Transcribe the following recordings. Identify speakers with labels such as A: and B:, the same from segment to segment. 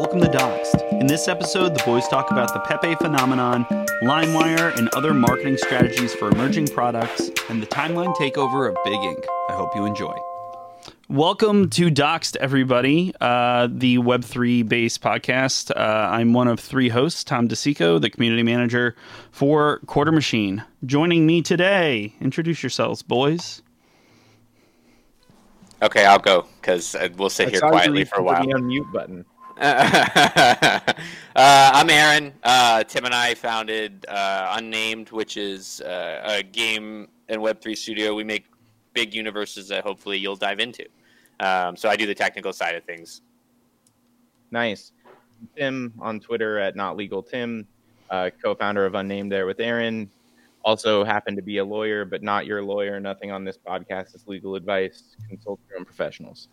A: Welcome to DOXXED. In this episode, the boys talk about the Pepe phenomenon, LimeWire, and other marketing strategies for emerging products, and the timeline takeover of Big Ink. I hope you enjoy. Welcome to DOXXED, everybody, uh, the Web3 based podcast. Uh, I'm one of three hosts, Tom DeSico, the community manager for Quarter Machine. Joining me today, introduce yourselves, boys.
B: Okay, I'll go because we'll sit here quietly for a while.
C: The unmute button.
B: uh, I'm Aaron. Uh, Tim and I founded uh, Unnamed, which is uh, a game and Web3 studio. We make big universes that hopefully you'll dive into. Um, so I do the technical side of things.
C: Nice. Tim on Twitter at Not Legal Tim, uh, co-founder of Unnamed there with Aaron. Also happen to be a lawyer, but not your lawyer. Nothing on this podcast is legal advice. Consult your own professionals.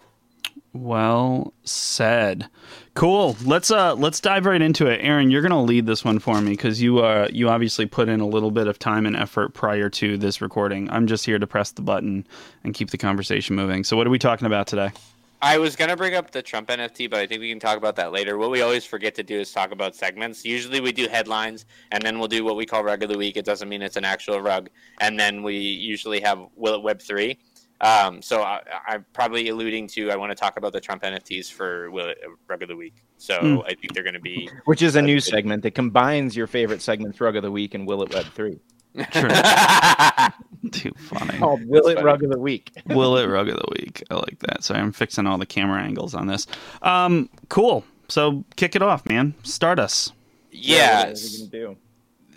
A: Well said. Cool. Let's uh let's dive right into it. Aaron, you're gonna lead this one for me because you uh you obviously put in a little bit of time and effort prior to this recording. I'm just here to press the button and keep the conversation moving. So what are we talking about today?
B: I was gonna bring up the Trump NFT, but I think we can talk about that later. What we always forget to do is talk about segments. Usually we do headlines, and then we'll do what we call rug of the week. It doesn't mean it's an actual rug, and then we usually have Will It Web three. Um, so I, am probably alluding to I want to talk about the Trump NFTs for Will It, Rug of the Week. So mm. I think they're going to be
C: which is a new segment that combines your favorite segments Rug of the Week and Will It Web three.
A: Too funny.
C: Called Will It funny. Rug of the Week.
A: Will It Rug of the Week. I like that. So I'm fixing all the camera angles on this. Um, cool. So kick it off, man. Start us.
B: Yeah. yeah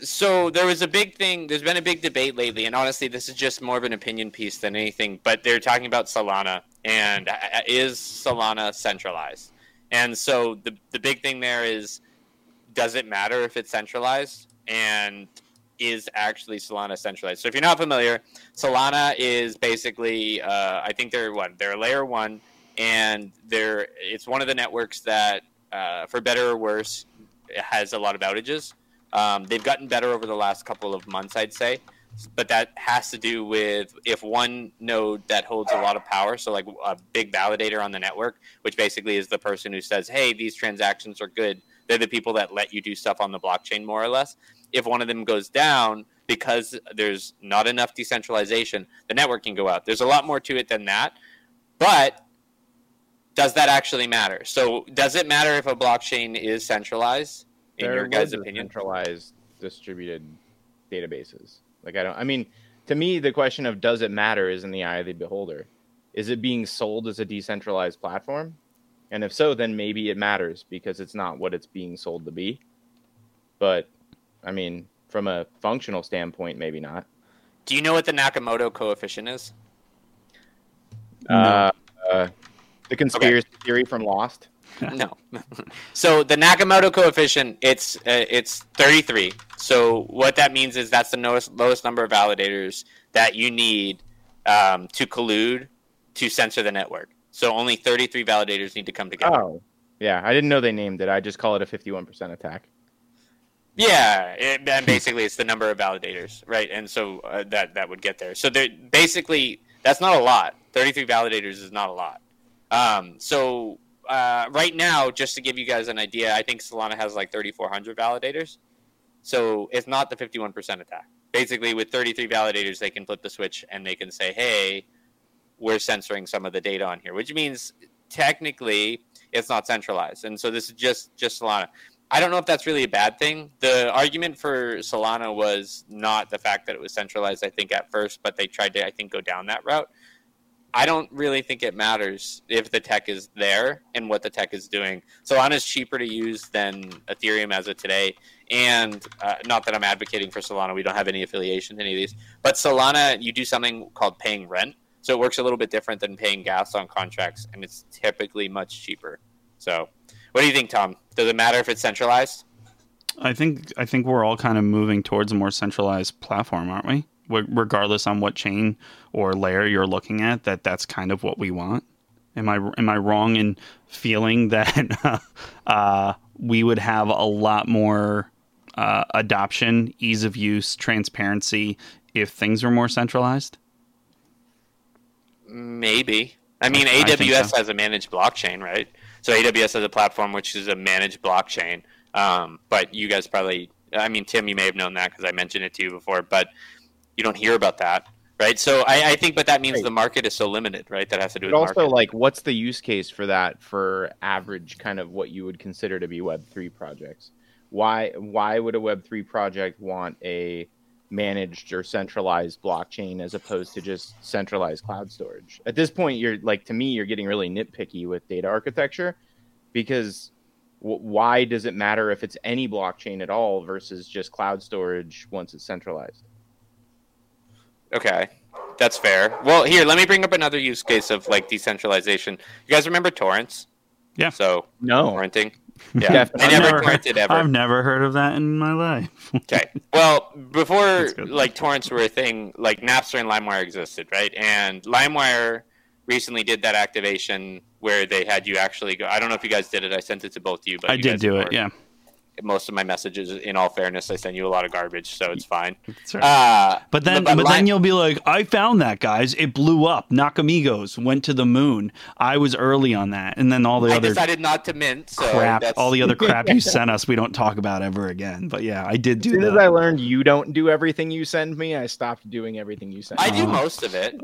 B: so there was a big thing. There's been a big debate lately, and honestly, this is just more of an opinion piece than anything. But they're talking about Solana and uh, is Solana centralized? And so the the big thing there is, does it matter if it's centralized? And is actually Solana centralized? So if you're not familiar, Solana is basically, uh, I think they're what they're layer one, and they're it's one of the networks that, uh, for better or worse, has a lot of outages. Um, they've gotten better over the last couple of months, I'd say, but that has to do with if one node that holds a lot of power, so like a big validator on the network, which basically is the person who says, "Hey, these transactions are good." They're the people that let you do stuff on the blockchain, more or less. If one of them goes down because there's not enough decentralization, the network can go out. There's a lot more to it than that, but does that actually matter? So, does it matter if a blockchain is centralized? In there your guys' opinion?
C: Centralized distributed databases. Like I don't. I mean, to me, the question of does it matter is in the eye of the beholder. Is it being sold as a decentralized platform? And if so, then maybe it matters because it's not what it's being sold to be. But I mean, from a functional standpoint, maybe not.
B: Do you know what the Nakamoto coefficient is?
C: Uh, uh, the conspiracy okay. theory from Lost.
B: no. so the Nakamoto coefficient, it's uh, it's 33. So what that means is that's the lowest lowest number of validators that you need um, to collude to censor the network. So only 33 validators need to come together.
C: Oh, yeah. I didn't know they named it. I just call it a 51% attack.
B: Yeah, it, and basically it's the number of validators, right? And so uh, that that would get there. So basically, that's not a lot. 33 validators is not a lot. Um, so uh, right now, just to give you guys an idea, I think Solana has like 3,400 validators. So it's not the 51% attack. Basically, with 33 validators, they can flip the switch and they can say, hey, we're censoring some of the data on here, which means technically it's not centralized. And so this is just just Solana. I don't know if that's really a bad thing. The argument for Solana was not the fact that it was centralized, I think, at first, but they tried to, I think, go down that route. I don't really think it matters if the tech is there and what the tech is doing. Solana is cheaper to use than Ethereum as of today. And uh, not that I'm advocating for Solana, we don't have any affiliation to any of these. But Solana, you do something called paying rent. So it works a little bit different than paying gas on contracts, and it's typically much cheaper. So, what do you think, Tom? Does it matter if it's centralized?
A: I think I think we're all kind of moving towards a more centralized platform, aren't we? Regardless on what chain or layer you're looking at, that that's kind of what we want. Am I am I wrong in feeling that uh, we would have a lot more uh, adoption, ease of use, transparency if things were more centralized?
B: Maybe. I mean, AWS I so. has a managed blockchain, right? So AWS has a platform which is a managed blockchain. Um, but you guys probably, I mean, Tim, you may have known that because I mentioned it to you before, but you don't hear about that, right? So I, I think, but that means right. the market is so limited, right? That has to do but with
C: also
B: market.
C: like what's the use case for that for average kind of what you would consider to be Web three projects? Why why would a Web three project want a managed or centralized blockchain as opposed to just centralized cloud storage. At this point, you're like to me, you're getting really nitpicky with data architecture because w- why does it matter if it's any blockchain at all versus just cloud storage once it's centralized?
B: Okay, that's fair. Well, here, let me bring up another use case of like decentralization. You guys remember torrents?
A: Yeah.
B: So
C: no
B: torrenting. Yeah, I never,
A: never ever. I've never heard of that in my life.
B: okay. Well, before like torrents were a thing, like Napster and LimeWire existed, right? And LimeWire recently did that activation where they had you actually go. I don't know if you guys did it. I sent it to both of you, but
A: I
B: you
A: did do it. Yeah
B: most of my messages, in all fairness, I send you a lot of garbage, so it's fine.
A: Right. Uh, but then, but, but then you'll be like, I found that, guys. It blew up. Nakamigos went to the moon. I was early on that, and then all the
B: I
A: other
B: decided not to mint. So
A: crap,
B: that's...
A: all the other crap you sent us, we don't talk about ever again. But yeah, I did do.
C: As soon
A: that.
C: as I learned you don't do everything you send me, I stopped doing everything you send.
B: I do most of it.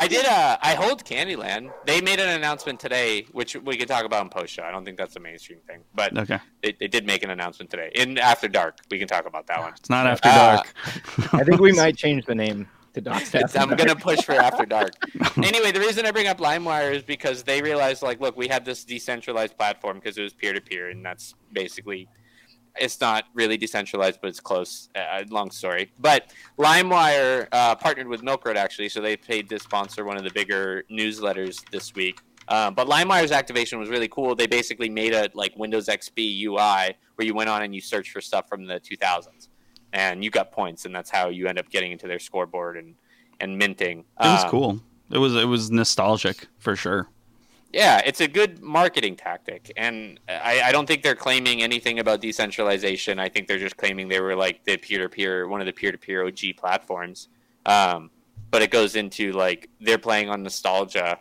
B: I did. Uh, I hold Candyland. They made an announcement today, which we could talk about in post show. I don't think that's a mainstream thing, but
A: okay,
B: they, they did make an announcement today. In after dark. We can talk about that one.
A: It's not after dark.
C: Uh, I think we might change the name to Doc.
B: I'm gonna push for after dark. anyway, the reason I bring up LimeWire is because they realized, like, look, we had this decentralized platform because it was peer to peer, and that's basically it's not really decentralized, but it's close. Uh, long story. But LimeWire uh, partnered with Milk Road actually, so they paid to sponsor one of the bigger newsletters this week. Um, but LimeWire's activation was really cool. They basically made a like Windows XP UI where you went on and you searched for stuff from the 2000s, and you got points, and that's how you end up getting into their scoreboard and and minting.
A: It was um, cool. It was it was nostalgic for sure.
B: Yeah, it's a good marketing tactic, and I, I, don't think they're claiming anything about decentralization. I think they're just claiming they were like the peer-to-peer, one of the peer-to-peer OG platforms. Um, but it goes into like they're playing on nostalgia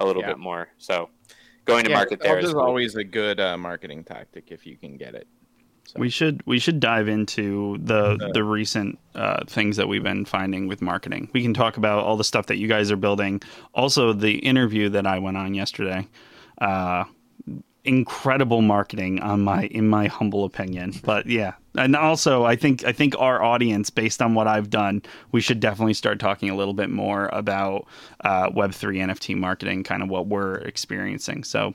B: a little yeah. bit more. So going to yeah, market there is
C: cool. always a good uh, marketing tactic if you can get it.
A: So. We should we should dive into the uh, the recent uh, things that we've been finding with marketing. We can talk about all the stuff that you guys are building. Also, the interview that I went on yesterday. Incredible marketing on my in my humble opinion but yeah. And also i think i think our audience based on what i've done we should definitely start talking a little bit more about uh, web3 nft marketing kind of what we're experiencing. So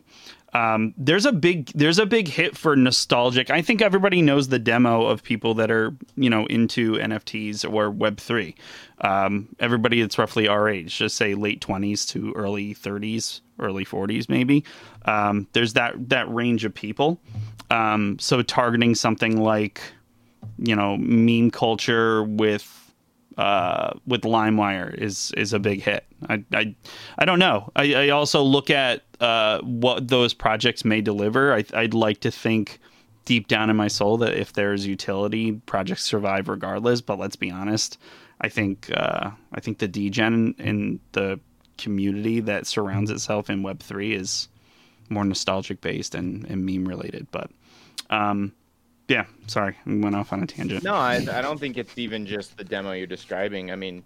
A: um, there's a big there's a big hit for nostalgic. I think everybody knows the demo of people that are you know into NFTs or Web three. Um, everybody that's roughly our age, just say late twenties to early thirties, early forties, maybe. Um, there's that that range of people. Um, so targeting something like you know meme culture with uh, with LimeWire is is a big hit. I I, I don't know. I, I also look at uh, what those projects may deliver. I, I'd like to think deep down in my soul that if there's utility, projects survive regardless. But let's be honest. I think uh, I think the degen in the community that surrounds itself in Web three is more nostalgic based and, and meme related. But um, yeah, sorry, I went off on a tangent.
C: No, I, I don't think it's even just the demo you're describing. I mean,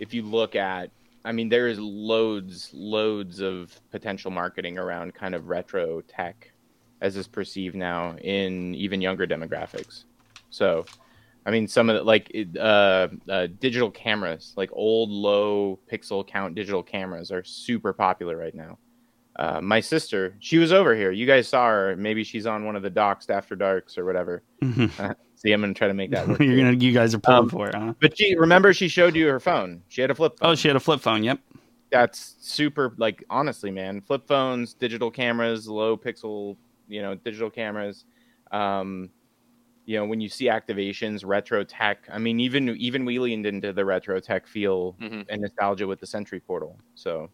C: if you look at, I mean, there is loads, loads of potential marketing around kind of retro tech as is perceived now in even younger demographics. So, I mean, some of the like uh, uh, digital cameras, like old low pixel count digital cameras, are super popular right now. Uh, my sister, she was over here. You guys saw her. Maybe she's on one of the docks after darks or whatever. Mm-hmm. See, I'm gonna try to make that work.
A: You're gonna, you guys are pulling um, for it, huh?
C: But she, remember, she showed you her phone. She had a flip. phone.
A: Oh, she had a flip phone. Yep.
C: That's super. Like honestly, man, flip phones, digital cameras, low pixel, you know, digital cameras. Um, you know, when you see activations, retro tech. I mean, even even we leaned into the retro tech feel mm-hmm. and nostalgia with the Sentry portal. So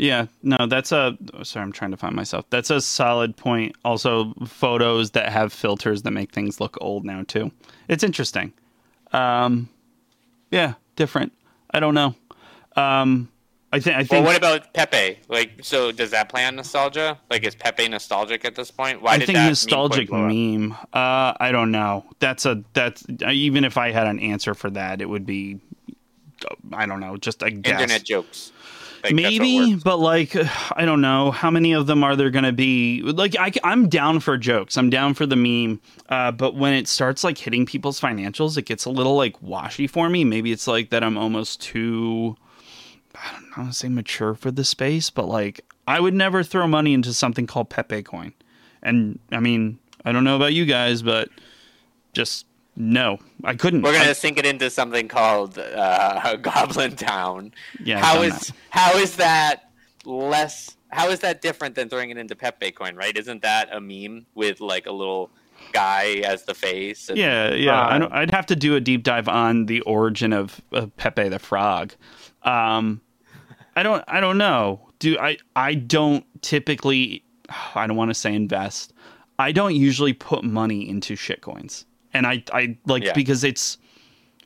A: yeah, no, that's a. Sorry, I'm trying to find myself. That's a solid point. Also, photos that have filters that make things look old now too. It's interesting. Um, yeah, different. I don't know. Um, I think. I
B: Well,
A: think.
B: what about Pepe? Like, so does that play on nostalgia? Like, is Pepe nostalgic at this point? Why
A: I
B: did
A: think
B: that
A: nostalgic
B: meme? quite blow up?
A: meme. Uh, I don't know. That's a that's even if I had an answer for that, it would be. I don't know. Just a guess.
B: Internet jokes. Like, that's what
A: Maybe, but like, I don't know. How many of them are there going to be? Like, I, I'm down for jokes. I'm down for the meme. Uh, but when it starts like hitting people's financials, it gets a little like washy for me. Maybe it's like that I'm almost too, I don't want to say mature for the space, but like, I would never throw money into something called Pepe Coin. And I mean, I don't know about you guys, but just no, I couldn't.
B: We're gonna
A: I-
B: sink it into something called uh, Goblin Town.
A: Yeah, I've
B: how
A: done
B: is how is that less? How is that different than throwing it into Pepe Coin? Right? Isn't that a meme with like a little guy as the face? and-
A: Yeah, yeah. I don't, I'd have to do a deep dive on the origin of, of Pepe the Frog. Um, I don't. I don't know. Do I? I don't typically. I don't want to say invest. I don't usually put money into shitcoins, and I I like
B: Yeah.
A: because it's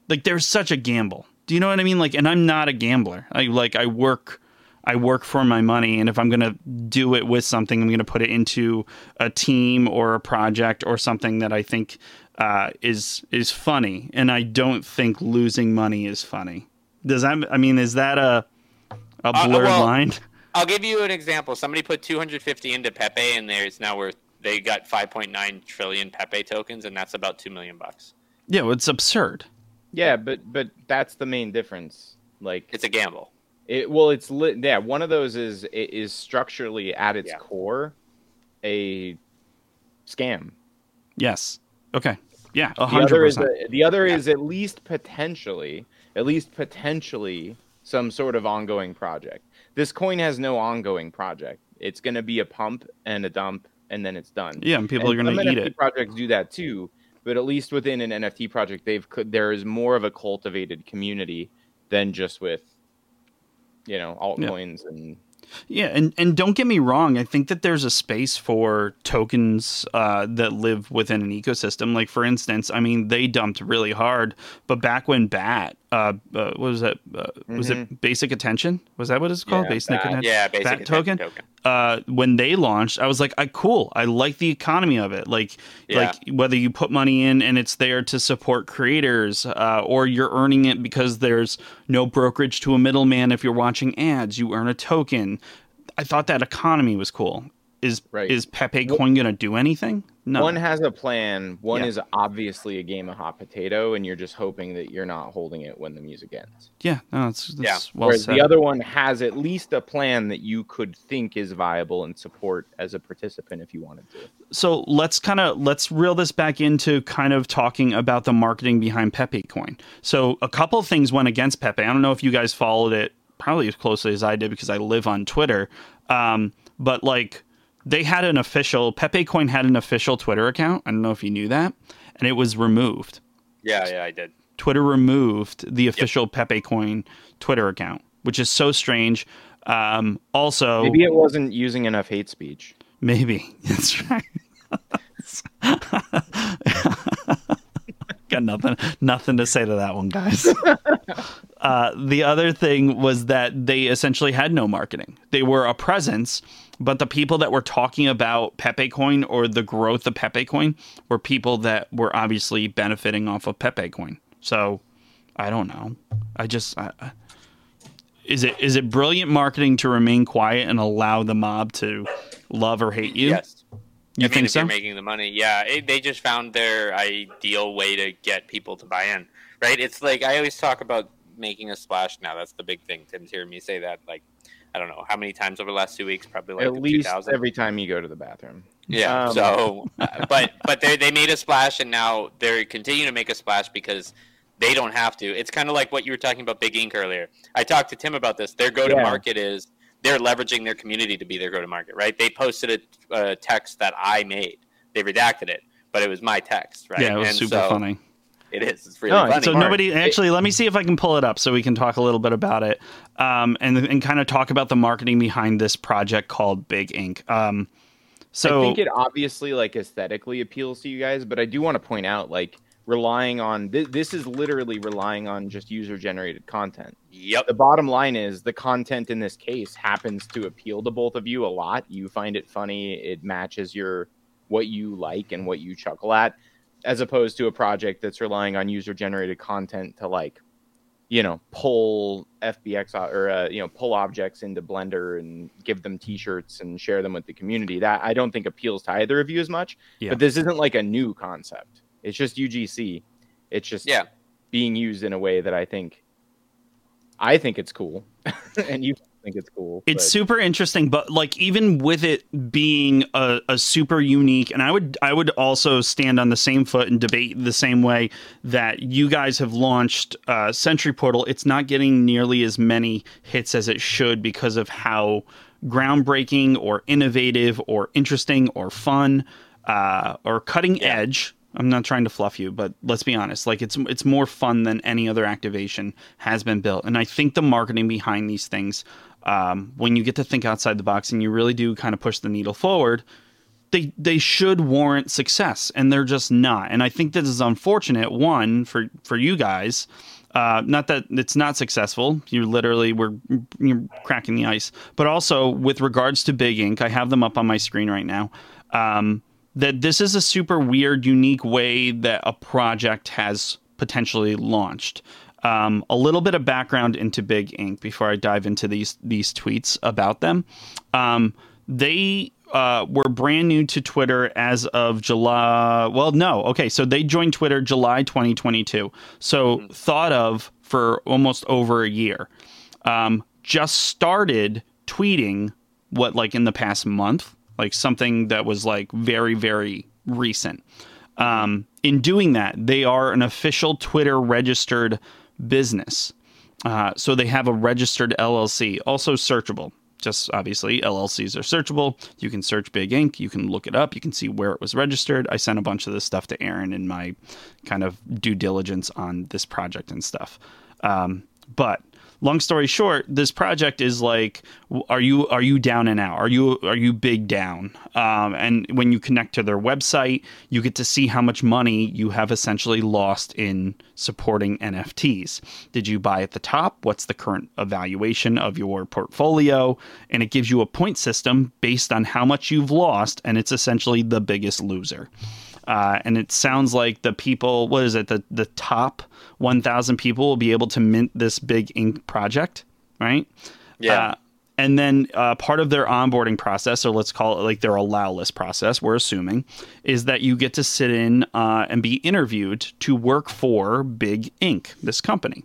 A: like there's such a gamble. Do you know what I mean? Like, and I'm not a gambler. I like I work. I work for my money, and if I'm gonna do it with something, I'm gonna put it into a team or a project or something that I think uh, is is funny. And I don't think losing money is funny. Does that? I mean, is that a a
B: Uh,
A: blurred
B: well-
A: line?
B: I'll give you an example. Somebody put 250 into Pepe, and there's now worth they got 5.9 trillion Pepe tokens, and that's about two million bucks.
A: Yeah, well, it's absurd.
C: Yeah, but but that's the main difference. Like
B: It's a gamble.
C: it, well, it's lit. Yeah, one of those is it is structurally at its
B: Yeah.
C: core a scam.
A: Yes. Okay. Yeah. A
C: The
A: hundred
C: other is
A: percent.
C: a, the other
B: Yeah.
C: is at least potentially, at least potentially, some sort of ongoing project. This coin has no ongoing project. It's going to be a pump and a dump, and then it's done.
A: Yeah, and people
C: And
A: are going to eat
C: NFT
A: it.
C: Projects do that too, but at least within an NFT project, they've could there is more of a cultivated community than just with, you know, altcoins and
A: Yeah, and and don't get me wrong. I think that there's a space for tokens uh, that live within an ecosystem. Like for instance, I mean, they dumped really hard, but back when Bat, uh, uh, what was that? Uh, Was it Basic Attention? Was that what it's called?
C: Mm-hmm. Yeah,
A: Basic
C: Bat.
A: Attention.
B: Yeah, basic
A: Bat
B: attention
A: token.
B: token.
A: uh, when they launched, I was like, I cool. I like the economy of it. Like,
B: Yeah.
A: like whether you put money in and it's there to support creators, uh, or you're earning it because there's no brokerage to a middleman. If you're watching ads, you earn a token. I thought that economy was cool. Is
C: Right.
A: is Pepe Coin gonna do anything? No.
C: one has a plan. One
A: Yeah.
C: is obviously a game of hot potato, and you're just hoping that you're not holding it when the music ends.
A: yeah, no, it's, it's
B: Yeah.
A: well
C: Whereas
A: said.
C: the other one has at least a plan that you could think is viable and support as a participant if you wanted to.
A: so let's kind of let's reel this back into kind of talking about the marketing behind Pepe Coin. So a couple of things went against Pepe. I don't know if you guys followed it probably as closely as I did because I live on Twitter. Um, but like they had an official Pepe Coin had an official Twitter account. I don't know if you knew that, and it was removed.
B: Yeah, yeah, I did.
A: Twitter removed the official Pepe Coin Twitter account, which is so strange. Um, also,
C: Maybe it wasn't using enough hate speech.
A: Maybe that's right. Got nothing, nothing to say to that one, guys. uh, the other thing was that they essentially had no marketing. They were a presence, but the people that were talking about Pepe Coin or the growth of Pepe Coin were people that were obviously benefiting off of Pepe Coin. So, I don't know. I just. I, is it is it brilliant marketing to remain quiet and allow the mob to love or hate you?
B: Yes.
A: You
B: I mean,
A: think
B: if
A: so?
B: you're making the money, yeah, it, they just found their ideal way to get people to buy in, right? It's like I always talk about making a splash. Now that's the big thing. Tim's hearing me say that like I don't know how many times over the last two weeks, probably like
C: at least
B: 2,000.
C: every time you go to the bathroom.
B: Yeah.
C: Um,
B: so, uh, but but they they made a splash, and now they're continuing to make a splash because they don't have to. It's kind of like what you were talking about, Big Ink earlier. I talked to Tim about this. Their go to market is they're leveraging their community to be their go to market, right? They posted a, a text that I made. They redacted it, but it was my text, right?
A: Yeah, it was
B: And
A: super
B: so
A: funny.
B: It is. It's really
C: No,
B: funny.
A: So
C: Smart.
A: nobody actually. Let me see if I can pull it up so we can talk a little bit about it, um, and and kind of talk about the marketing behind this project called Big Ink. Um, so
C: I think it obviously like aesthetically appeals to you guys, but I do want to point out like relying on th- this is literally relying on just user generated content.
B: Yep.
C: The bottom line is the content in this case happens to appeal to both of you a lot. You find it funny, it matches your what you like and what you chuckle at as opposed to a project that's relying on user generated content to like you know pull fbx or uh, you know pull objects into blender and give them t-shirts and share them with the community that i don't think appeals to either of you as much
A: Yeah.
C: but this isn't like a new concept it's just ugc it's just
B: Yeah.
C: being used in a way that i think i think it's cool and you think it's cool
A: It's
C: but-
A: super interesting, but like even with it being a, a super unique, and I would I would also stand on the same foot and debate the same way that you guys have launched uh, Century Portal. It's not getting nearly as many hits as it should because of how groundbreaking or innovative or interesting or fun uh, or cutting
B: Yeah.
A: edge. I'm not trying to fluff you, but let's be honest. Like it's it's more fun than any other activation has been built, and I think the marketing behind these things, um, when you get to think outside the box and you really do kind of push the needle forward, they they should warrant success, and they're just not. And I think this is unfortunate. One for for you guys. Uh, not that it's not successful. You're literally we're you're cracking the ice. But also with regards to Big Ink, I have them up on my screen right now. Um, that this is a super weird, unique way that a project has potentially launched. Um, a little bit of background into Big Ink before I dive into these these tweets about them. Um, they uh, were brand new to Twitter as of July. Well, no, okay, so they joined Twitter July 2022. So thought of for almost over a year. Um, just started tweeting what like in the past month, like something that was like very very recent. Um, in doing that, they are an official Twitter registered business. Uh, so they have a registered LLC, also searchable. Just obviously, LLCs are searchable. You can search Big Ink. You can look it up. You can see where it was registered. I sent a bunch of this stuff to Aaron in my kind of due diligence on this project and stuff. Um, but long story short, this project is like, are you are you down and out? Are you are you big down? Um, and when you connect to their website, you get to see how much money you have essentially lost in supporting NFTs. Did you buy at the top? What's the current evaluation of your portfolio? And it gives you a point system based on how much you've lost, and it's essentially the biggest loser. Uh, and it sounds like the people, what is it, the, the top 1,000 people will be able to mint this big ink project, right?
B: Yeah.
A: Uh, and then uh, part of their onboarding process, or let's call it like their allow list process, we're assuming, is that you get to sit in uh, and be interviewed to work for Big Ink, this company.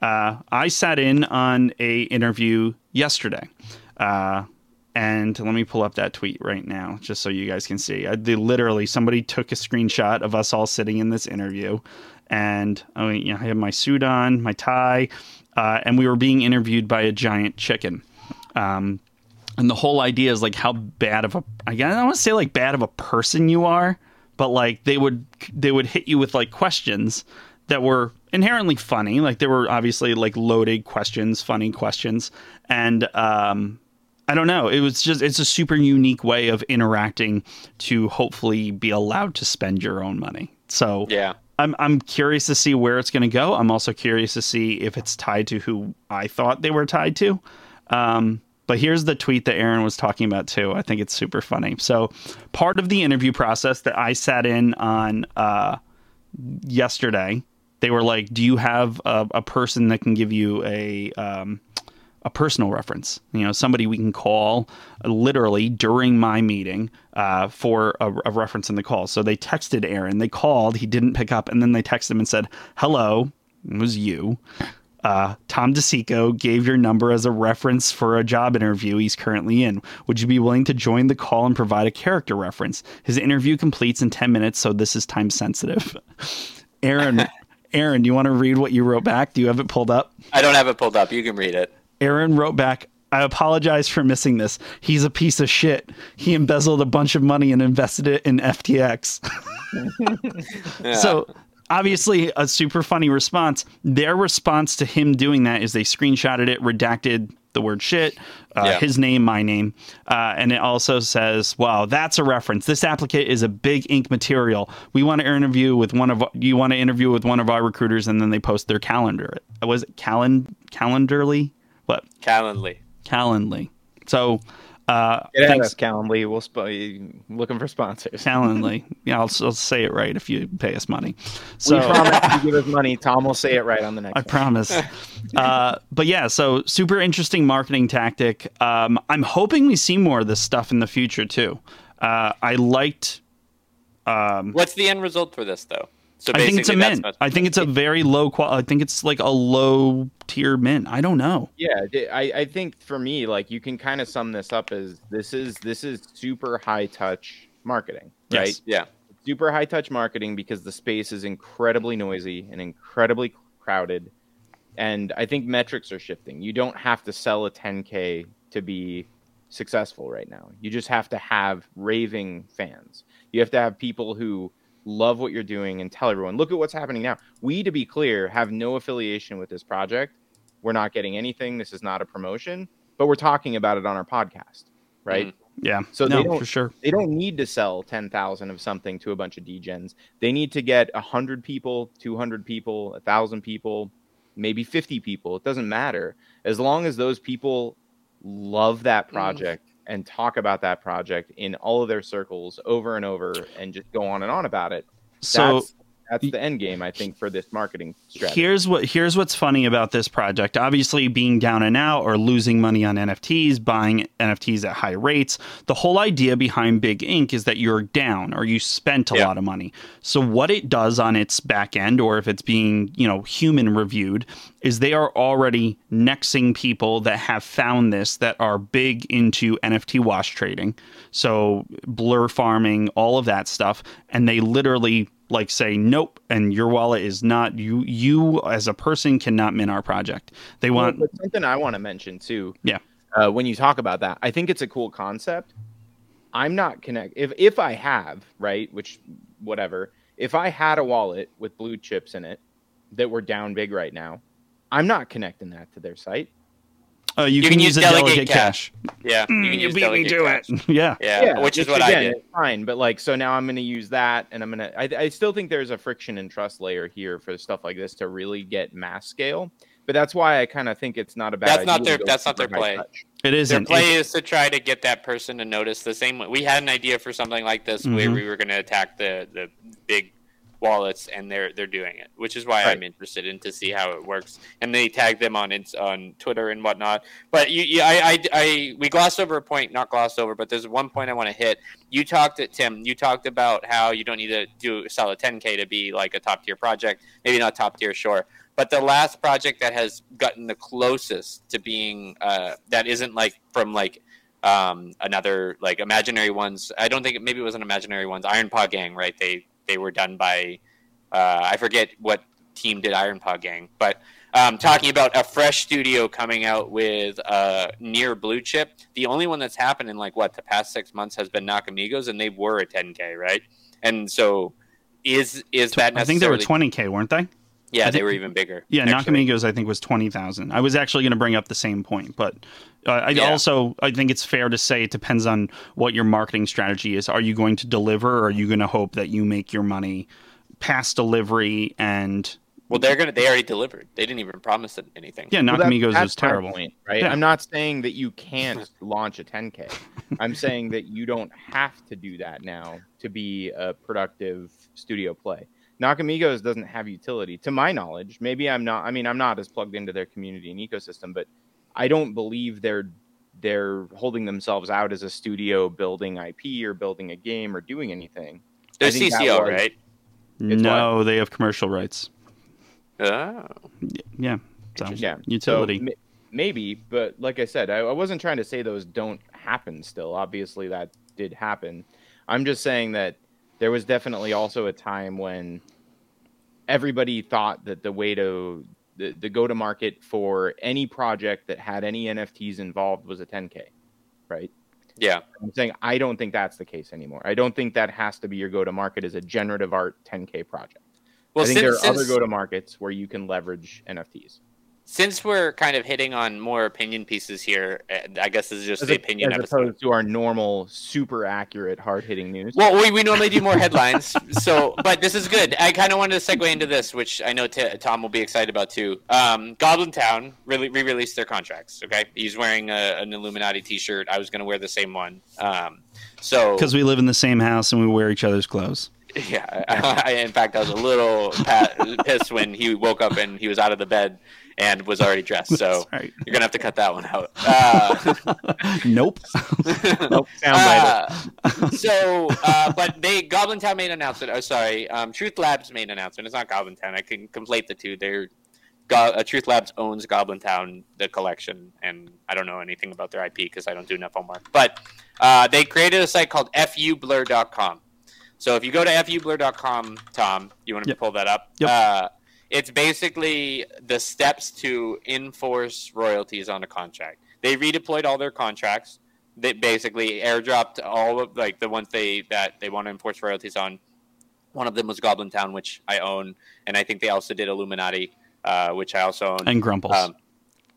A: Uh, I sat in on a interview yesterday. And let me pull up that tweet right now, just so you guys can see. I, they literally somebody took a screenshot of us all sitting in this interview, and I, mean, you know, I have my suit on, my tie, uh, and we were being interviewed by a giant chicken. Um, and the whole idea is like how bad of a I don't want to say like bad of a person you are, but like they would they would hit you with like questions that were inherently funny. Like there were obviously like loaded questions, funny questions, and um, I don't know. It was just it's a super unique way of interacting to hopefully be allowed to spend your own money. So
B: yeah.
A: I'm I'm curious to see where it's going to go. I'm also curious to see if it's tied to who I thought they were tied to. Um, but here's the tweet that Aaron was talking about too. I think it's super funny. So part of the interview process that I sat in on uh, yesterday, they were like, "Do you have a, a person that can give you a um, a personal reference? You know, somebody we can call uh, literally during my meeting uh, for a, a reference in the call." So they texted Aaron. They called. He didn't pick up, and then they texted him and said, "Hello, it was you." Uh, Tom DeSico gave your number as a reference for a job interview he's currently in. Would you be willing to join the call and provide a character reference? His interview completes in 10 minutes, so this is time sensitive. Aaron, Aaron, do you want to read what you wrote back? Do you have it pulled up?
B: I don't have it pulled up. You can read it.
A: Aaron wrote back, I apologize for missing this. He's a piece of shit. He embezzled a bunch of money and invested it in FTX.
B: Yeah.
A: So obviously a super funny response. Their response to him doing that is they screenshotted it, redacted the word shit, uh,
B: Yeah.
A: his name, my name, uh, and it also says, "Wow, that's a reference. This applicant is a big ink material. We want to interview with one of you want to interview with one of our recruiters, and then they post their calendar. Was it calen calendarly? What
B: Calendly.
A: Calendly? So, uh,
C: Get
A: thanks,
C: us, Calendly. We'll sp- looking for sponsors.
A: Calendly. Yeah, I'll, I'll say it right if you pay us money. So
C: we promise if you give us money. Tom will say it right on the next.
A: I
C: one.
A: promise. uh, but yeah, so super interesting marketing tactic. Um, I'm hoping we see more of this stuff in the future too. Uh, I liked. Um,
B: What's the end result for this though? So
A: I think it's a
B: basically,
A: mint. I think it's a very low qual. I think it's like a low tier mint. I don't know.
C: Yeah, I, I think for me, like you can kind of sum this up as this is this is super high touch marketing, right?
A: Yes.
B: Yeah.
C: Super high touch marketing because the space is incredibly noisy and incredibly crowded, and I think metrics are shifting. You don't have to sell a 10k to be successful right now. You just have to have raving fans. You have to have people who love what you're doing and tell everyone, look at what's happening now. We, to be clear, have no affiliation with this project. We're not getting anything. This is not a promotion, but we're talking about it on our podcast, right? Mm-hmm.
A: Yeah.
C: So they
A: no,
C: don't-
A: for sure.
C: They don't need to sell 10,000 of something to a bunch of degens They need to get 100 people, 200 people, 1,000 people, maybe 50 people. It doesn't matter. As long as those people love that mm. project and talk about that project in all of their circles over and over and just go on and on about it.
A: So
C: that's, that's the end game, I think, for this marketing strategy.
A: Here's what here's what's funny about this project. Obviously, being down and out or losing money on NFTs, buying NFTs at high rates. The whole idea behind Big Ink is that you're down or you spent a
B: Yeah.
A: lot of money. So what it does on its back end, or if it's being you know human reviewed, is they are already nexing people that have found this that are big into NFT wash trading. So blur farming, all of that stuff, and they literally like say nope and your wallet is not you you as a person cannot min our project they
C: Well,
A: want
C: but something I want to mention too.
A: Yeah.
C: Uh, when you talk about that, I think it's a cool concept. I'm not connect if if I have right, which whatever. If I had a wallet with blue chips in it that were down big right now, I'm not connecting that to their site.
A: Uh, you, can, use, a delegate, cash,
B: Yeah. You
A: Mm,
B: can
A: you beat me to
B: cash.
A: it yeah
B: Yeah, which is what I did.
C: Fine, but like so now I'm going to use that, and I'm going to. I, I still think there's a friction and trust layer here for stuff like this to really get mass scale. But that's why I kind of think it's not a bad.
B: That's not their-
C: to go
B: that's not their play.
C: touch.
A: it
B: Their
A: isn't
B: play
A: It-
B: is to try to get that person to notice the same way. We had an idea for something like this where
A: Mhm.
B: we were going to attack the, the big wallets, and they're they're doing it, which is why
C: Right.
B: I'm interested in to see how it works. And they tag them on on Twitter and whatnot. But you, you I, I, I, we glossed over a point, not glossed over, but there's one point I want to hit. You talked at Tim. You talked about how you don't need to do sell a 10k to be like a top tier project. Maybe not top tier, sure. But the last project that has gotten the closest to being uh, that isn't like from like um, another like imaginary ones. I don't think it, maybe it was an imaginary ones. Iron Paw Gang, right? They they were done by uh, I forget what team did Iron Paw Gang, but um, talking about a fresh studio coming out with uh, near blue chip. The only one that's happened in like what the past six months has been Nakamigos, and they were a 10k, right? And so is is that
A: i think they were 20k weren't they
B: Yeah,
A: I
B: they were even bigger.
A: yeah
B: actually.
A: nakamigos i think was 20000 i was actually going to bring up the same point but uh, i
B: Yeah.
A: also i think it's fair to say it depends on what your marketing strategy is are you going to deliver or are you going to hope that you make your money past delivery and
B: Well, they're gonna. They already delivered. They didn't even promise it anything.
A: yeah
C: Well, that-
A: nakamigos
C: that's
A: was terrible
C: point, right?
A: Yeah.
C: I'm not saying that you can't launch a 10k. I'm saying that you don't have to do that now to be a productive studio play. Nakamigos doesn't have utility, to my knowledge. Maybe I'm not. I mean, I'm not as plugged into their community and ecosystem, but I don't believe they're they're holding themselves out as a studio building IP or building a game or doing anything.
B: They're
C: I think that
B: CCO,
C: was-
B: right?
C: It's
A: no they have commercial rights
B: Oh.
A: yeah so
C: Yeah,
A: utility
C: So, m- maybe, but like I said, I, I wasn't trying to say those don't happen. Still, obviously that did happen. I'm just saying that there was definitely also a time when everybody thought that the way to the, the go to market for any project that had any NFTs involved was a 10k, right?
B: Yeah.
C: I'm saying I don't think that's the case anymore. I don't think that has to be your go to market as a generative art 10k project. Well, I think since, there are other go to markets where you can leverage NFTs
B: since we're kind of hitting on more opinion pieces here, eh, I guess this is just
C: as
B: the opinion
C: as
B: episode.
C: opposed to our normal, super accurate, hard hitting news.
B: Well, we, we normally do more headlines, so but this is good. I kind of wanted to segue into this, which I know t- Tom will be excited about too. Um, Goblin Town really re-released their contracts. Okay, he's wearing a, an Illuminati T-shirt. I was going to wear the same one. Um, so
A: because we live in the same house and we wear each other's clothes.
B: Yeah, I, in fact, I was a little pissed when he woke up and he was out of the bed and was already dressed. So right. you're gonna have to cut that one out. Uh,
A: nope.
B: nope. Uh, so, uh, but they Goblin Town made an announcement. Oh, sorry, um, Truth Labs made an announcement. It's not Goblin Town. I can conflate the two. They're Go- uh, Truth Labs owns Goblin Town, the collection, and I don't know anything about their IP because I don't do enough homework. But uh, they created a site called fublur.com. So if you go to fublur.com, Tom, you want to yep. pull that up?
A: Yep.
B: It's basically the steps to enforce royalties on a contract. They redeployed all their contracts. They basically airdropped all of like the ones they that they want to enforce royalties on. One of them was Goblin Town, which I own, and I think they also did Illuminati, uh, which I also own.
A: And Grumples. Um,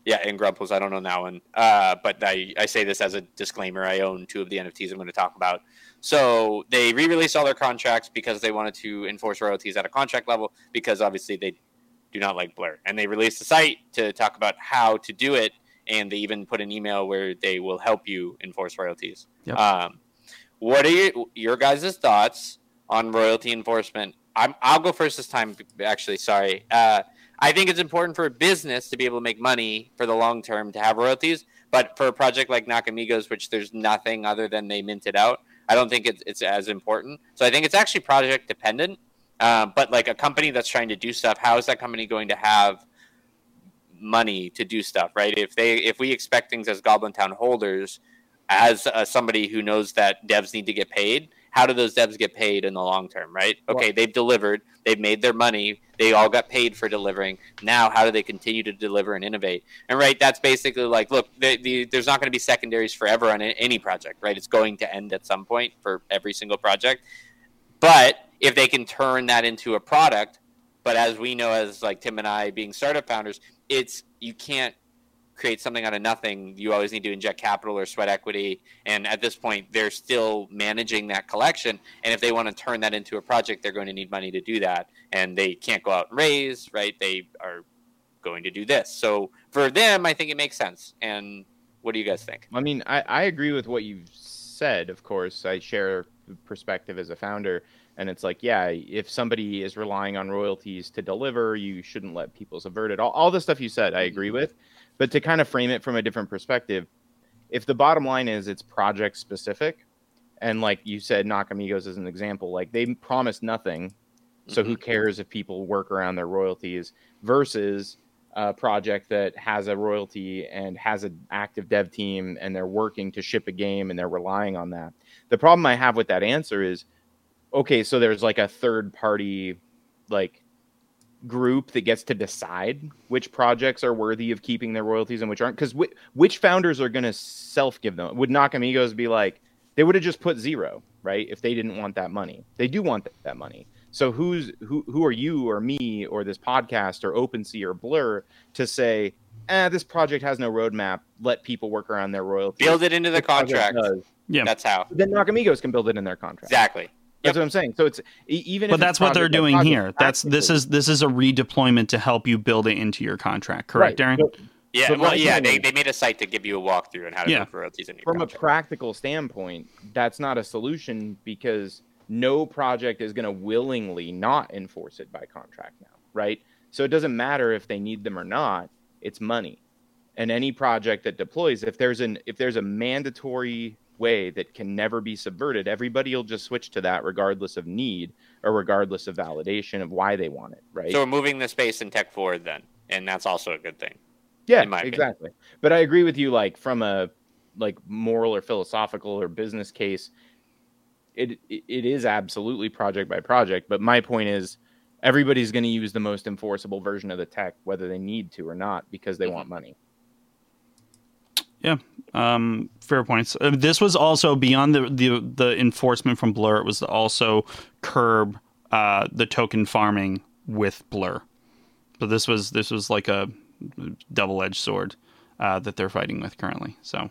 B: yeah, and Grumples. I don't own that one, uh, but I, I say this as a disclaimer. I own two of the NFTs I'm going to talk about. So they re-released all their contracts because they wanted to enforce royalties at a contract level because obviously they do not like Blur. And they released a site to talk about how to do it, and they even put an email where they will help you enforce royalties. Yep. Um, what are your, your guys' thoughts on royalty enforcement? I'm, I'll go first this time. Actually, sorry. Uh, I think it's important for a business to be able to make money for the long term to have royalties. But for a project like Nakamigos, which there's nothing other than they minted out, I don't think it's, it's as important. So I think it's actually project dependent. Um, but like a company that's trying to do stuff, how is that company going to have money to do stuff, right? If they if we expect things as Goblin Town holders, as uh, somebody who knows that devs need to get paid, how do those devs get paid in the long term, right? Okay, well, they've delivered, they've made their money, they all got paid for delivering. Now, how do they continue to deliver and innovate? And right, that's basically like, look, the, the, there's not going to be secondaries forever on any project, right? It's going to end at some point for every single project. But if they can turn that into a product, but as we know, as like Tim and I being startup founders, it's you can't create something out of nothing, you always need to inject capital or sweat equity. And at this point, they're still managing that collection. And if they want to turn that into a project, they're going to need money to do that. And they can't go out and raise, right? They are going to do this. So for them, I think it makes sense. And what do you guys think?
C: I mean, I, I agree with what you've said. Of course, I share perspective as a founder. And it's like, yeah, if somebody is relying on royalties to deliver, you shouldn't let people subvert it. All, all the stuff you said, I agree mm-hmm. with. But to kind of frame it from a different perspective, if the bottom line is it's project specific, and like you said, Nakamigos as an example, like they promise nothing. So who mm-hmm. cares if people work around their royalties versus a project that has a royalty and has an active dev team and they're working to ship a game and they're relying on that. The problem I have with that answer is okay, so there's like a third party like group that gets to decide which projects are worthy of keeping their royalties and which aren't because wh- which founders are going to self give them? Would Nakamigos be like they would have just put zero right if they didn't want that money? They do want that money. So who's who who are you or me or this podcast or OpenSea or Blur to say eh, this project has no roadmap. Let people work around their royalties.
B: Build it into the contract yeah. That's how.
C: Then Nakamigos can build it in their contract
B: exactly
C: that's what I'm saying. So it's even.
A: But that's what they're doing here. That's this is this is a redeployment to help you build it into your contract. Correct, right. Darren?
B: So, yeah, so well, yeah, they, they made a site to give you a walkthrough on how to yeah. move royalties in your
C: From
B: contract.
C: a practical standpoint, that's not a solution because no project is going to willingly not enforce it by contract now, right? So it doesn't matter if they need them or not. It's money, and any project that deploys, if there's an if there's a mandatory way that can never be subverted, everybody will just switch to that regardless of need or regardless of validation of why they want it, right?
B: So we're moving the space and tech forward then, and that's also a good thing.
C: Yeah, exactly. Opinion. But I agree with you like from a like moral or philosophical or business case it it is absolutely project by project, but my point is everybody's going to use the most enforceable version of the tech whether they need to or not because they mm-hmm. want money.
A: Yeah, um, fair points. Uh, this was also beyond the, the the enforcement from Blur. It was also curb uh, the token farming with Blur. But this was this was like a double edged sword uh, that they're fighting with currently. So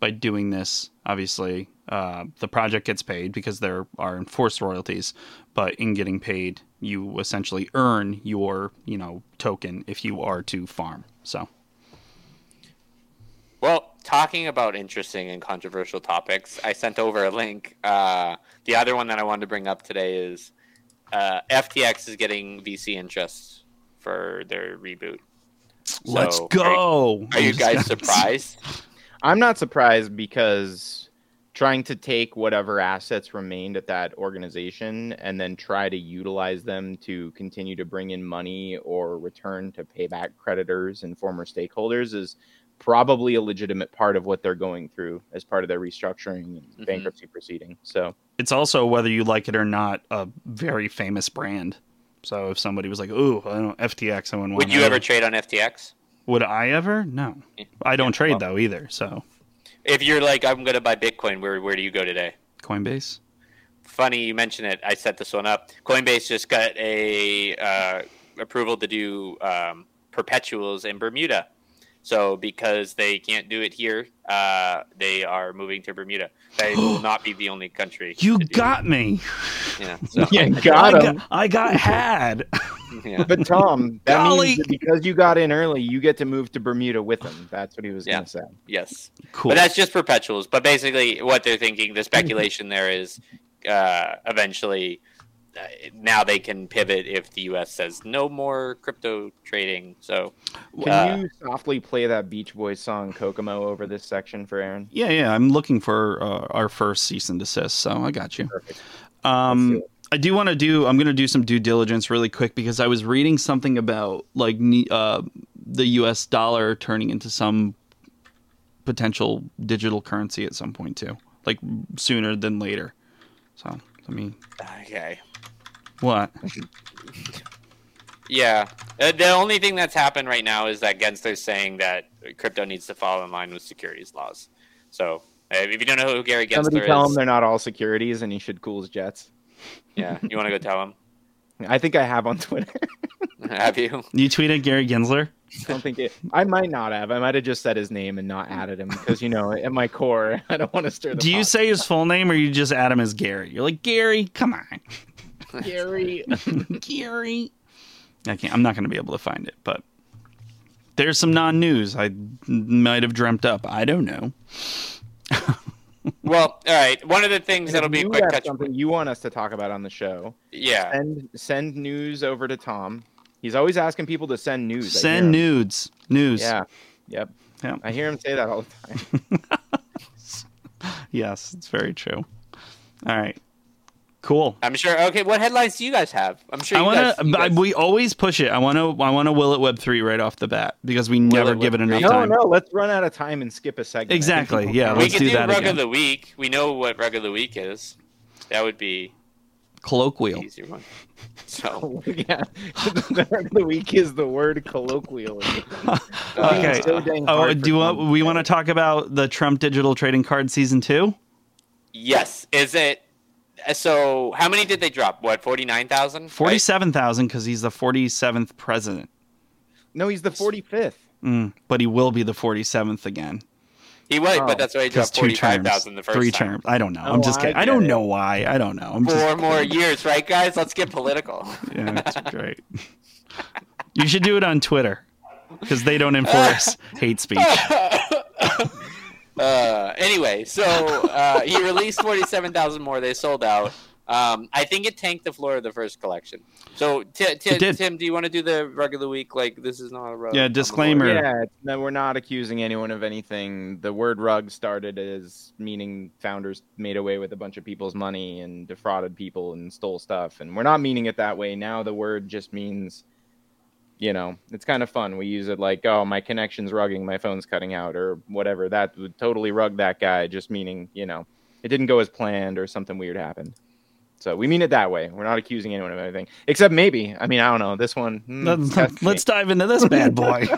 A: by doing this, obviously uh, the project gets paid because there are enforced royalties, but in getting paid, you essentially earn your you know token if you are to farm. So.
B: Well, talking about interesting and controversial topics, I sent over a link. Uh, the other one that I wanted to bring up today is uh, FTX is getting VC interest for their reboot.
A: Let's go.
B: Are, are you guys surprised?
C: I'm not surprised because trying to take whatever assets remained at that organization and then try to utilize them to continue to bring in money or return to pay back creditors and former stakeholders is probably a legitimate part of what they're going through as part of their restructuring and mm-hmm. bankruptcy proceeding. So
A: it's also whether you like it or not a very famous brand. So if somebody was like, "Ooh, I don't FTX," I wouldn't.
B: Would you ever trade on FTX?
A: Would I ever? No, I don't yeah, trade well, though either. So
B: if you're like, I'm going to buy Bitcoin, where where do you go today?
A: Coinbase.
B: Funny you mention it. I set this one up. Coinbase just got a uh, approval to do um, perpetuals in Bermuda. So because they can't do it here, uh, they are moving to Bermuda. They will not be the only country.
A: You got me.
B: Yeah, so.
C: yeah, got
A: I him. Got, I got had.
C: yeah. But Tom, that Golly. means that because you got in early, you get to move to Bermuda with him. That's what he was
B: yeah.
C: going to say.
B: Yes, cool. But that's just perpetuals. But basically, what they're thinking, the speculation there is, uh, eventually now they can pivot if the U.S. says no more crypto trading. So,
C: can uh, you softly play that Beach Boys song "Kokomo" over this section for Aaron?
A: Yeah, yeah. I'm looking for uh, our first cease and desist, so I got you. Perfect. Um, I do want to do. I'm going to do some due diligence really quick because I was reading something about like uh, the U.S. dollar turning into some potential digital currency at some point too, like sooner than later. So let me.
B: Okay.
A: What?
B: yeah. Uh, the only thing that's happened right now is that Gensler's saying that crypto needs to fall in line with securities laws. So uh, if you don't know who Gary Gensler
C: Somebody tell
B: is,
C: him they're not all securities and he should cool his jets.
B: Yeah, you want to go tell him?
C: I think I have on Twitter.
B: have you?
A: You tweeted Gary Gensler?
C: I don't think it. I might not have. I might have just said his name and not added him because you know, at my core, I don't want to stir.
A: Do you say his full name or you just add him as Gary? You're like Gary. Come on.
C: Gary.
A: Gary. I can't. I'm not going to be able to find it, but there's some non-news I might have dreamt up. I don't know.
B: well, all right. One of the things that'll be a quick touch.
C: Something you want us to talk about on the show?
B: Yeah.
C: Send send news over to Tom. He's always asking people to send news.
A: Send nudes. News.
C: Yeah. Yep.
A: Yeah.
C: I hear him say that all the
A: time. yes, it's very true. All right. Cool.
B: I'm sure. Okay, what headlines do you guys have? I'm sure.
A: I want to. Guys... We always push it. I want to. I want to will it web three right off the bat because we will never give it enough
C: no,
A: time.
C: No, no. Let's run out of time and skip a segment.
A: Exactly. Yeah.
B: We
A: let's
B: can
A: do,
B: do
A: that
B: rug
A: again.
B: of the week. We know what rug of the week is. That would be
A: colloquial.
B: Easier one. So
C: yeah, the week is the word colloquial.
A: okay. So oh, do you want, we want to talk about the Trump digital trading card season two?
B: Yes. Is it? So how many did they drop? What forty nine thousand?
A: Forty seven thousand because he's the forty seventh president.
C: No, he's the forty fifth.
A: Mm, but he will be the forty seventh again.
B: He was, oh, but that's why he dropped forty five thousand the first
A: three
B: time.
A: terms. I don't know. Oh, I'm just kidding. I, I don't it. know why. I don't know. I'm
B: Four
A: just...
B: more years, right, guys? Let's get political.
A: yeah, that's great. you should do it on Twitter because they don't enforce hate speech.
B: Uh, anyway, so uh, he released forty seven thousand more. They sold out. Um, I think it tanked the floor of the first collection. So, t- t- Tim, do you want to do the rug of the week? Like, this is not a rug.
A: Yeah, disclaimer.
C: Yeah, no, we're not accusing anyone of anything. The word rug started as meaning founders made away with a bunch of people's money and defrauded people and stole stuff. And we're not meaning it that way. Now the word just means, you know, it's kind of fun. We use it like, oh, my connection's rugging, my phone's cutting out, or whatever. That would totally rug that guy, just meaning, you know, it didn't go as planned or something weird happened. So we mean it that way. We're not accusing anyone of anything, except maybe. I mean, I don't know. This one.
A: Hmm, let's, let's dive into this bad boy.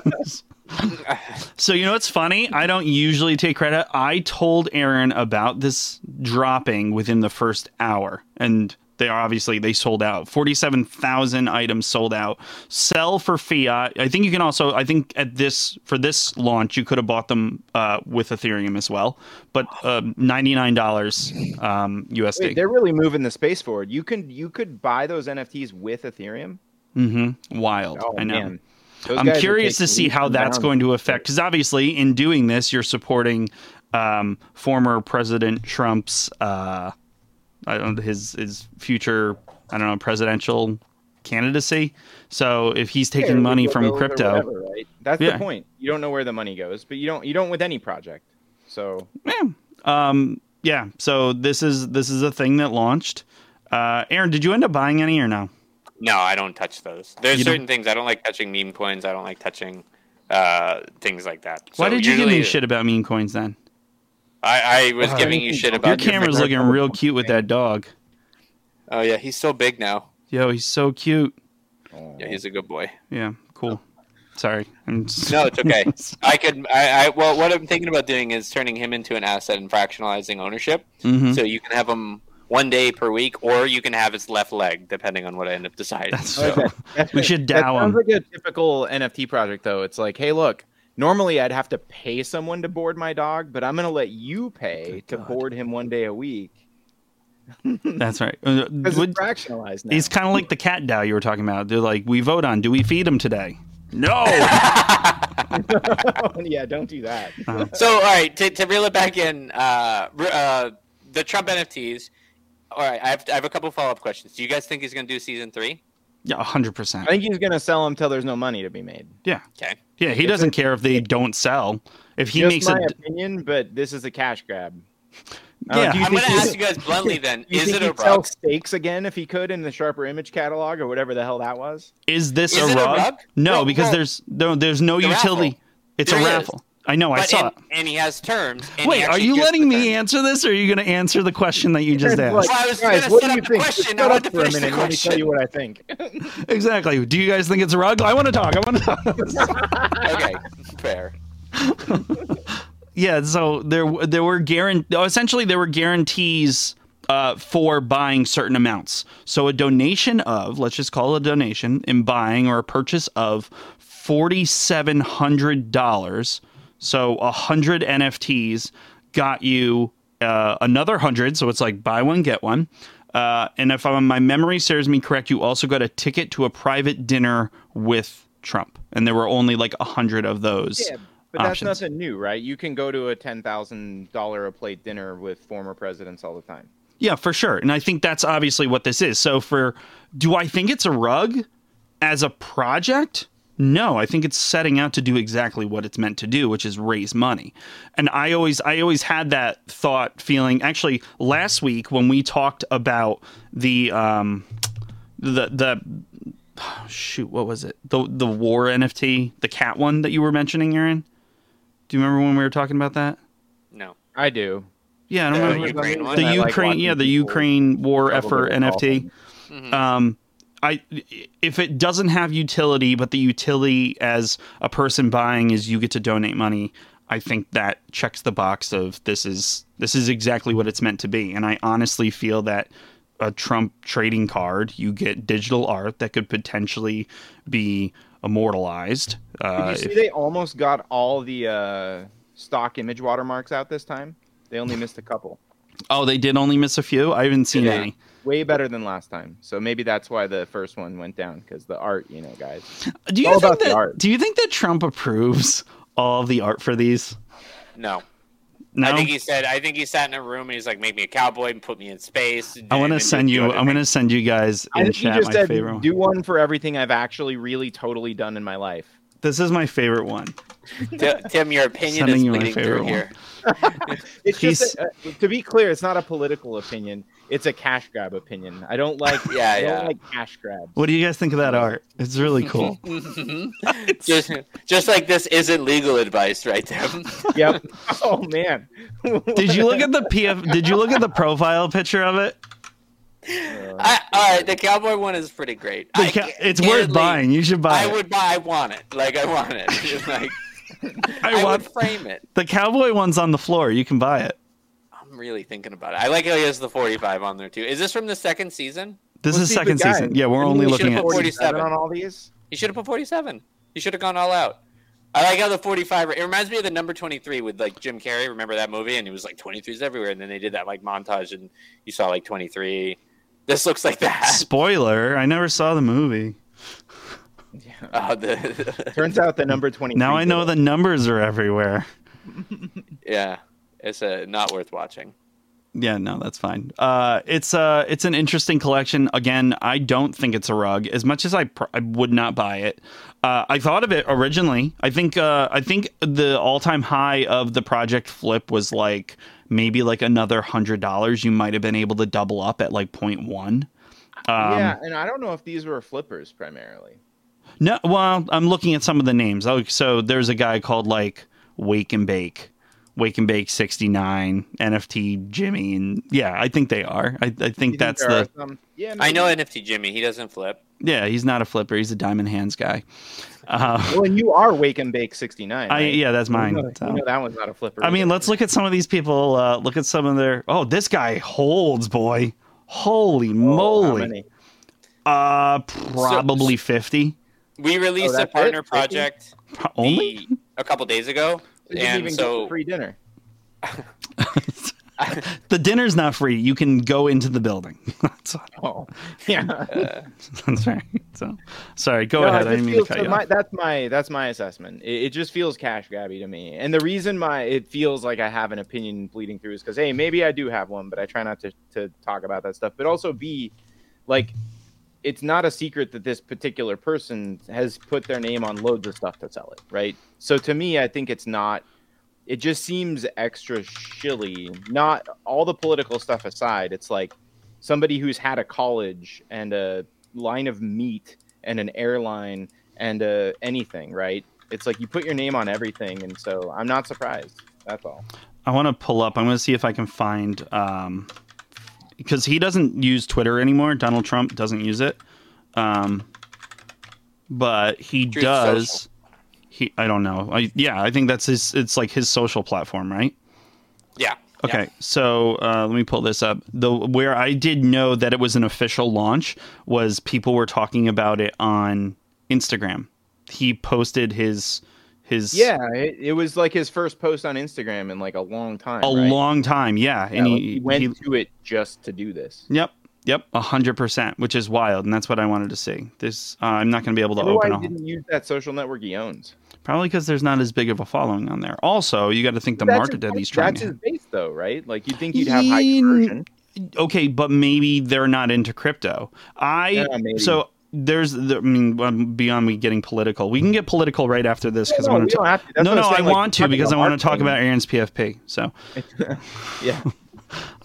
A: so you know what's funny? I don't usually take credit. I told Aaron about this dropping within the first hour, and they are obviously they sold out. Forty-seven thousand items sold out. Sell for fiat. I think you can also. I think at this for this launch, you could have bought them uh, with Ethereum as well, but uh, ninety-nine dollars um, USD.
C: Wait, they're really moving the space forward. You can you could buy those NFTs with Ethereum.
A: mm-hmm. Wild.
C: Oh
A: I know.
C: man, Those
A: I'm curious to see how that's
C: bounds.
A: going to affect because obviously in doing this you're supporting um, former President Trump's uh, know, his his future I don't know presidential candidacy. So if he's taking
C: Yeah,
A: money from crypto,
C: whatever, right? That's
A: Yeah.
C: the point. You don't know where the money goes, but you don't you don't with any project. So
A: yeah, um, yeah. So this is this is a thing that launched. Uh, Aaron, did you end up buying any or no?
B: No, I don't touch those. There's
A: You don't-
B: certain things I don't like touching meme coins. I don't like touching uh, things like that.
A: Why
B: So
A: did you give me shit about meme coins then?
B: I, I was
C: Uh,
B: giving you shit about
C: Your
A: camera's
C: camera-
A: looking real cute with that dog.
B: Oh yeah, he's so big now.
A: Yo, he's so cute.
B: Yeah, he's a good boy.
A: Yeah, cool. Sorry, I'm just...
B: No, it's okay. I could. I, I well, what I'm thinking about doing is turning him into an asset and fractionalizing ownership.
A: Mhm.
B: So you can have him one day per week, or you can have his left leg, depending on what I end up deciding.
A: That's
B: So-
C: Okay. That's
A: We
C: right.
A: should
C: That
A: dow
C: sounds like a typical NFT project, though. It's like, hey, look, normally I'd have to pay someone to board my dog, but I'm going to let you pay to
A: God.
C: board him one day a week
A: That's right. Uh, would-
C: fractionalized now.
A: he's kind of like the cat DAO you were talking about. They're like, we vote on, do we feed him today? No.
C: yeah, don't do that.
B: So, all right, to, to reel it back in, uh, uh, the Trump NFTs. All right, I have, I have a couple follow up questions. Do you guys think he's going to do season three?
A: Yeah, hundred percent.
C: I think he's going to sell them till there's no money to be made.
A: Yeah,
B: Okay.
A: yeah. He doesn't care if they don't sell. If he
C: Just
A: makes
C: my
A: a
C: opinion, but this is a cash grab.
A: Yeah.
C: do
B: I'm going to ask you guys bluntly then: Is it a
C: he'd sell
B: rug?
C: steaks again if he could in the Sharper Image catalog or whatever the hell that was?
A: is this
B: Is
A: a
B: it a
A: rug?
B: rug?
A: No,
B: Bro,
A: because
B: bro.
A: there's no there's no
B: The
A: utility.
B: raffle.
A: It's
B: There
A: a
B: is.
A: Raffle. I know. I
B: But
A: saw
B: and,
A: it.
B: and he has terms.
A: Wait, are you letting me
B: terms.
A: answer this, or are you going to answer the question that you just asked?
B: Well, I was gonna
C: what
B: set
C: do you
B: up the
C: think?
B: question,
C: Just
B: I
C: shut up
B: to
C: for a
B: finish the
C: minute. Let me tell you what I think.
A: exactly. Do you guys think it's a rug? I want to talk. I want to talk.
B: okay, fair.
A: yeah. So there there were guarant- essentially there were guarantees. Uh, for buying certain amounts. So a donation of, let's just call it a donation, in buying or a purchase of $4,700. So a 100 NFTs got you uh, another 100. So it's like buy one, get one. Uh, and if um, my memory serves me correct, you also got a ticket to a private dinner with Trump. And there were only like a 100 of those.
C: Yeah, but that's
A: options.
C: nothing new, right? You can go to a ten thousand dollar a plate dinner with former presidents all the time.
A: Yeah, for sure. And I think that's obviously what this is. So for do I think it's a rug as a project? No, I think it's setting out to do exactly what it's meant to do, which is raise money. And I always I always had that thought feeling actually last week when we talked about the um the the shoot, what was it? The the war NFT, the cat one that you were mentioning, Aaron? Do you remember when we were talking about that?
B: No.
C: I do.
A: Yeah, I don't
B: The
A: remember
B: Ukraine
A: the
C: I like
A: Ukraine, yeah, the
C: people
A: Ukraine war effort
C: to recall
A: NFT. Um, I if it doesn't have utility, but the utility as a person buying is you get to donate money. I think that checks the box of this is this is exactly what it's meant to be, and I honestly feel that a Trump trading card, you get digital art that could potentially be immortalized.
C: Did
A: Uh,
C: you see
A: if-
C: they almost got all the uh, stock image watermarks out this time? They only missed a couple.
A: Oh, they did only miss a few. I haven't seen
B: Yeah.
A: any.
C: Way better than last time. So maybe that's why the first one went down because the art, you know, guys.
A: Do you
C: all
A: think
C: about the
A: that?
C: art.
A: Do you think that Trump approves all of the art for these?
B: No.
A: No.
B: I think he said. I think he sat in a room and he's like, "Make me a cowboy and put me in space."
A: I want to send you.
B: other
A: I'm going to send you guys
C: I
A: in
C: think he just
A: my
C: said,
A: favorite. one.
C: do one for everything I've actually really totally done in my life.
A: This is my favorite one.
B: Tim, your opinion
A: Sending
B: is
A: you my favorite one.
B: here.
C: It's just a, uh, to be clear, it's not a political opinion. It's a cash grab opinion. I don't like.
B: Yeah,
C: I don't
B: yeah.
C: like cash grabs.
A: What do you guys think of that art? It's really cool.
B: just, just like this isn't legal advice, right, Tim?
C: yep. Oh man.
A: did you look at the PF? Did you look at the profile picture of it?
B: I, all right, the cowboy one is pretty great.
A: The
B: I
A: ca-
B: ca-
A: it's worth buying. You should buy
B: I
A: it.
B: would buy. I want it. Like I want it. Like
A: I
B: I,
A: want
B: would frame it.
A: the cowboy one's on the floor. You can buy it.
B: I'm really thinking about it. I like how he has the 45 on there too. Is this from the second season?
A: This
C: Let's
A: is
C: the
A: second season. Yeah, we're
C: Didn't
A: only
C: he
A: looking
C: should've
A: at
B: 47
C: on all these.
B: He should have put 47. He should have gone all out. I like how the 45. It reminds me of the number 23 with like Jim Carrey. Remember that movie? And he was like 23s everywhere. And then they did that like montage, and you saw like 23. This looks like that.
A: spoiler. I never saw the movie.
B: Uh, the,
C: Turns out the number twenty.
A: Now I know the numbers are everywhere.
B: yeah, it's uh, not worth watching.
A: Yeah, no, that's fine. Uh, it's uh, it's an interesting collection. Again, I don't think it's a rug. As much as I, pr- I would not buy it. Uh, I thought of it originally. I think uh, I think the all time high of the project flip was like maybe like another hundred dollars. You might have been able to double up at like point one. Um,
C: yeah, and I don't know if these were flippers primarily.
A: No, well, I'm looking at some of the names. Oh, so there's a guy called like Wake and Bake, Wake and Bake 69, NFT Jimmy, and yeah, I think they are. I, I think
C: You
A: that's
C: there
A: the
C: are some- Yeah,
B: I know NFT Jimmy. He doesn't flip.
A: yeah. He's not a flipper. He's a diamond hands guy. Uh,
C: Well, and you are Wake and Bake sixty nine.
A: I yeah, that's mine.
C: You know,
A: so.
C: you know that one's not a flipper.
A: I mean,
C: either.
A: let's look at some of these people. Uh, look at some of their. Oh, this guy holds, boy. Holy
C: Oh, how
A: moly!
C: many?
A: Uh, probably fifty.
B: We released oh, a
C: Oh, that's
B: partner
C: it?
B: project
A: Only.
B: the- a couple days ago,
C: You didn't
B: and
C: even
B: so
C: get free dinner.
A: the dinner's not free. You can go into the building. that's,
C: Oh, yeah.
A: that's right. So, sorry. Go
C: No,
A: ahead.
C: it
A: I
C: just
A: didn't mean to cut
C: so
A: you
C: my,
A: off.
C: that's my that's my assessment. It, it just feels cash grabby to me, and the reason my it feels like I have an opinion bleeding through is because hey, maybe I do have one, but I try not to to talk about that stuff. But also b, like, it's not a secret that this particular person has put their name on loads of stuff to sell it, right? So to me, I think it's not. It just seems extra shilly. Not all the political stuff aside, it's like somebody who's had a college and a line of meat and an airline and uh, anything, right? It's like you put your name on everything, and so I'm not surprised. That's all.
A: I want to pull up. I'm going to see if I can find um, because he doesn't use Twitter anymore. Donald Trump doesn't use it, um, but he does.
B: Social.
A: He, I don't know. I, yeah, I think that's his. It's like his social platform, right?
B: yeah.
A: Okay, so uh, let me pull this up. The where I did know that it was an official launch was people were talking about it on Instagram. He posted his his
C: Yeah, it, it was like his first post on Instagram in like a long time.
A: a
C: right?
A: long time, yeah,
C: Yeah,
A: and
C: like,
A: he,
C: he went
A: he-
C: to it just to do this.
A: Yep. Yep. A hundred percent, which is wild, and that's what I wanted to see. This, uh, I'm not going to be able to
C: I why
A: open
C: he didn't use that social network he owns.
A: probably because there's not as big of a following on there. Also, you got to think the
C: That's
A: market
C: his-
A: that he's trying
C: That's
A: to.
C: his base, though, right? Like you'd think you'd have high conversion.
A: Okay, but maybe they're not into crypto. I
C: Yeah,
A: so there's the, I mean beyond me getting political, we can get political right after this because
C: no,
A: I want to. No, no, I
C: like,
A: want to because I want to talk about Aaron's PFP. So
C: Yeah.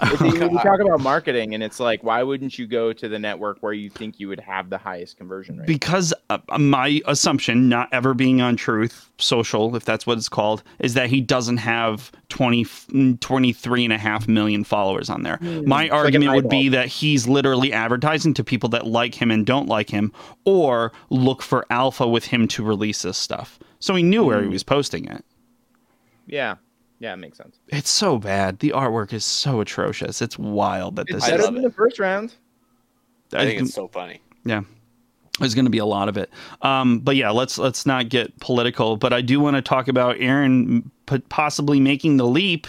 C: If you, talk about marketing, and it's like, why wouldn't you go to the network where you think you would have the highest conversion rate?
A: because uh, my assumption not ever being on truth social if that's what it's called is that he doesn't have 20 mm, 23 and a half million followers on there. My
C: like an
A: argument would be that he's literally advertising to people that like him and don't like him or look for alpha with him to release this stuff. So he knew where he was posting it.
C: Yeah, yeah, it makes sense.
A: it's so bad the artwork is so atrocious it's wild that
C: It's
A: this
B: I
C: better
A: is
B: love
C: than
B: it.
C: the first round.
B: I think it's so funny.
A: Yeah. There's going to be a lot of it. Um, but yeah, let's let's not get political. But I do want to talk about Aaron possibly making the leap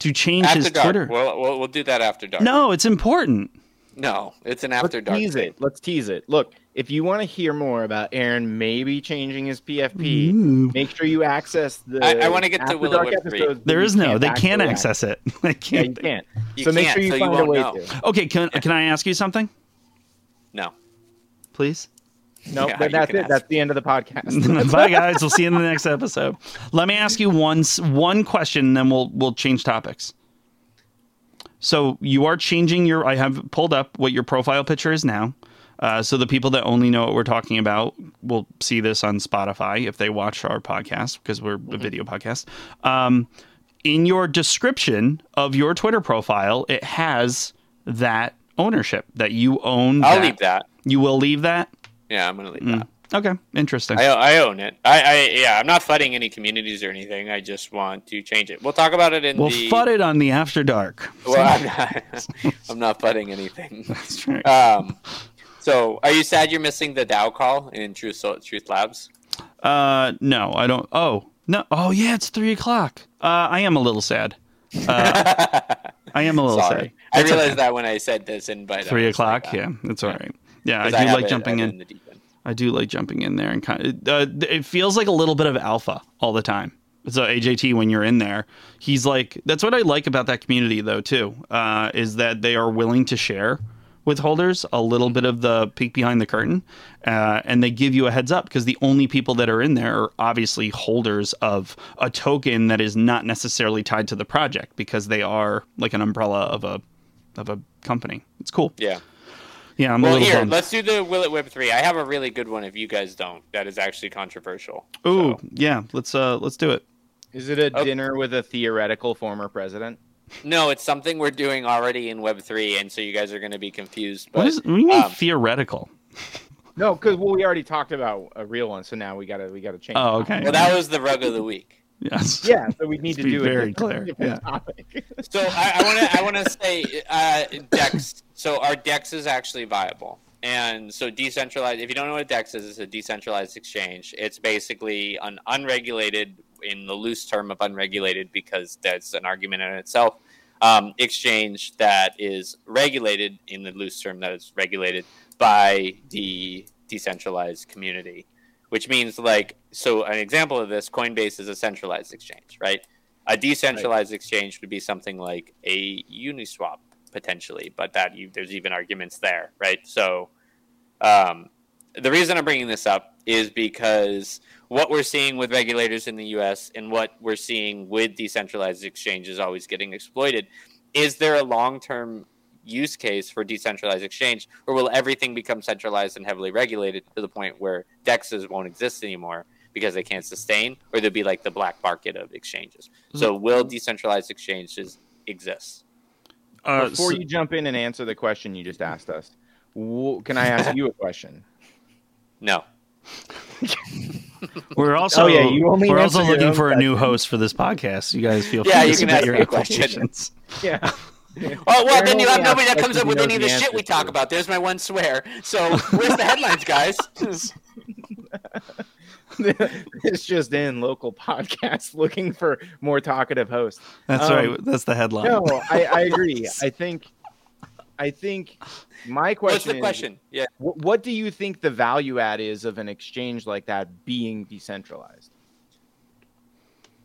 A: to change
B: After
A: his
B: dark.
A: Twitter.
B: We'll, we'll we'll do that after dark.
A: no, it's important.
B: No, it's an after
C: Let's
B: after dark.
C: tease
B: thing.
C: it. Let's tease it. Look, if you want to hear more about Aaron maybe changing his PFP,
A: Ooh.
C: make sure you access the.
B: I- I wanna get to
C: After Dark
B: three.
C: episodes
A: There
C: that
A: is no. They can't
C: access.
A: access it. They can't.
C: you can't.
B: You
C: so make
B: can't,
C: sure you
B: so you
C: find a way
B: know.
C: to.
A: Okay, can can I ask you something,
B: No.
A: please?
C: No,
B: Yeah,
C: that's it.
B: ask.
C: That's the end of the podcast.
A: Bye, guys. We'll see you in the next episode. Let me ask you one one question, and then we'll we'll change topics. So you are changing your. I have pulled up what your profile picture is now. Uh, so the people that only know what we're talking about will see this on Spotify if they watch our podcast because we're a video podcast. Um, in your description of your Twitter profile, it has that ownership that you own.
B: I'll
A: that.
B: leave that.
A: You will leave that.
B: Yeah, I'm gonna leave
A: Mm.
B: that.
A: Okay, interesting.
B: I, I own it. I, I yeah, I'm not flooding any communities or anything. I just want to change it. We'll talk about it in
A: we'll
B: the.
A: FUD it on the After Dark.
B: Well, I'm not. I'm not flooding anything.
A: That's right.
B: Um, so are you sad you're missing the DAO call in Truth Truth Labs?
A: Uh, no, I don't. Oh no. Oh yeah, it's three o'clock. Uh, I am a little sad. Uh, I am a little
B: Sorry.
A: sad.
B: I realized
A: okay.
B: that when I said this invite. I
A: Three
B: was like,
A: o'clock.
B: uh,
A: yeah, that's all right. Yeah, I do
B: have
A: like
B: it-
A: jumping
B: it
A: in. I do like jumping in there and kind of. Uh, it feels like a little bit of alpha all the time. So AJT, when you're in there, he's like. That's what I like about that community, though. Too, uh, is that they are willing to share with holders a little bit of the peek behind the curtain, uh, and they give you a heads up because the only people that are in there are obviously holders of a token that is not necessarily tied to the project because they are like an umbrella of a of a company. It's cool.
B: Yeah.
A: Yeah, I'm a
B: Well,
A: little
B: here,
A: bummed.
B: let's do the Will It Web three. I have a really good one. If you guys don't, that is actually controversial.
A: Ooh,
B: So-
A: yeah. Let's uh, let's do it.
C: Is it a
B: Oh.
C: dinner with a theoretical former president?
B: No, it's something we're doing already in Web three, and so you guys are going to be confused. But
A: What is? What do you mean
B: um,
A: theoretical?
C: No, because well, we already talked about a real one, so now we gotta we gotta change.
A: Oh, okay.
B: well, that was the rug of the week.
A: Yes.
C: Yeah, so we need
A: Let's
C: to
A: be
C: do
A: very
C: a
A: clear, yeah.
C: topic.
B: So I want to I want to say uh, Dex. So our Dex is actually viable, and so decentralized. If you don't know what Dex is, it's a decentralized exchange. It's basically an unregulated, in the loose term of unregulated, because that's an argument in itself. Um, exchange that is regulated in the loose term that is regulated by the decentralized community, which means like so. An example of this, Coinbase is a centralized exchange, right? A decentralized exchange would be something like a Uniswap potentially, but that you, there's even arguments there, right? So, um, the reason I'm bringing this up is because what we're seeing with regulators in the U.S. and what we're seeing with decentralized exchanges always getting exploited. Is there a long-term use case for decentralized exchange, or will everything become centralized and heavily regulated to the point where dexes won't exist anymore because they can't sustain, or there'll be like the black market of exchanges? So, will decentralized exchanges exist?
A: Uh,
C: Before
A: so-
C: you jump in and answer the question you just asked us, wh- can I ask you a question?
B: No.
A: we're also
C: Oh, yeah, you only
A: we're also looking for a new host for this podcast. You guys feel free
B: Yeah,
A: to
B: you can
A: submit
B: ask
A: your
B: me a question.
A: applications.
C: Yeah.
B: Oh well, then you have nobody that comes up with any of the
C: the
B: shit we talk about. There's my one swear. So where's the headlines, guys?
C: it's just in local podcasts looking for more talkative hosts.
A: That's
C: Um,
A: right. That's the headline.
C: No, I, I agree. I think, I think, my question.
B: What's
C: question
B: the
C: is,
B: question? Yeah.
C: wh- what do you think the value add is of an exchange like that being decentralized?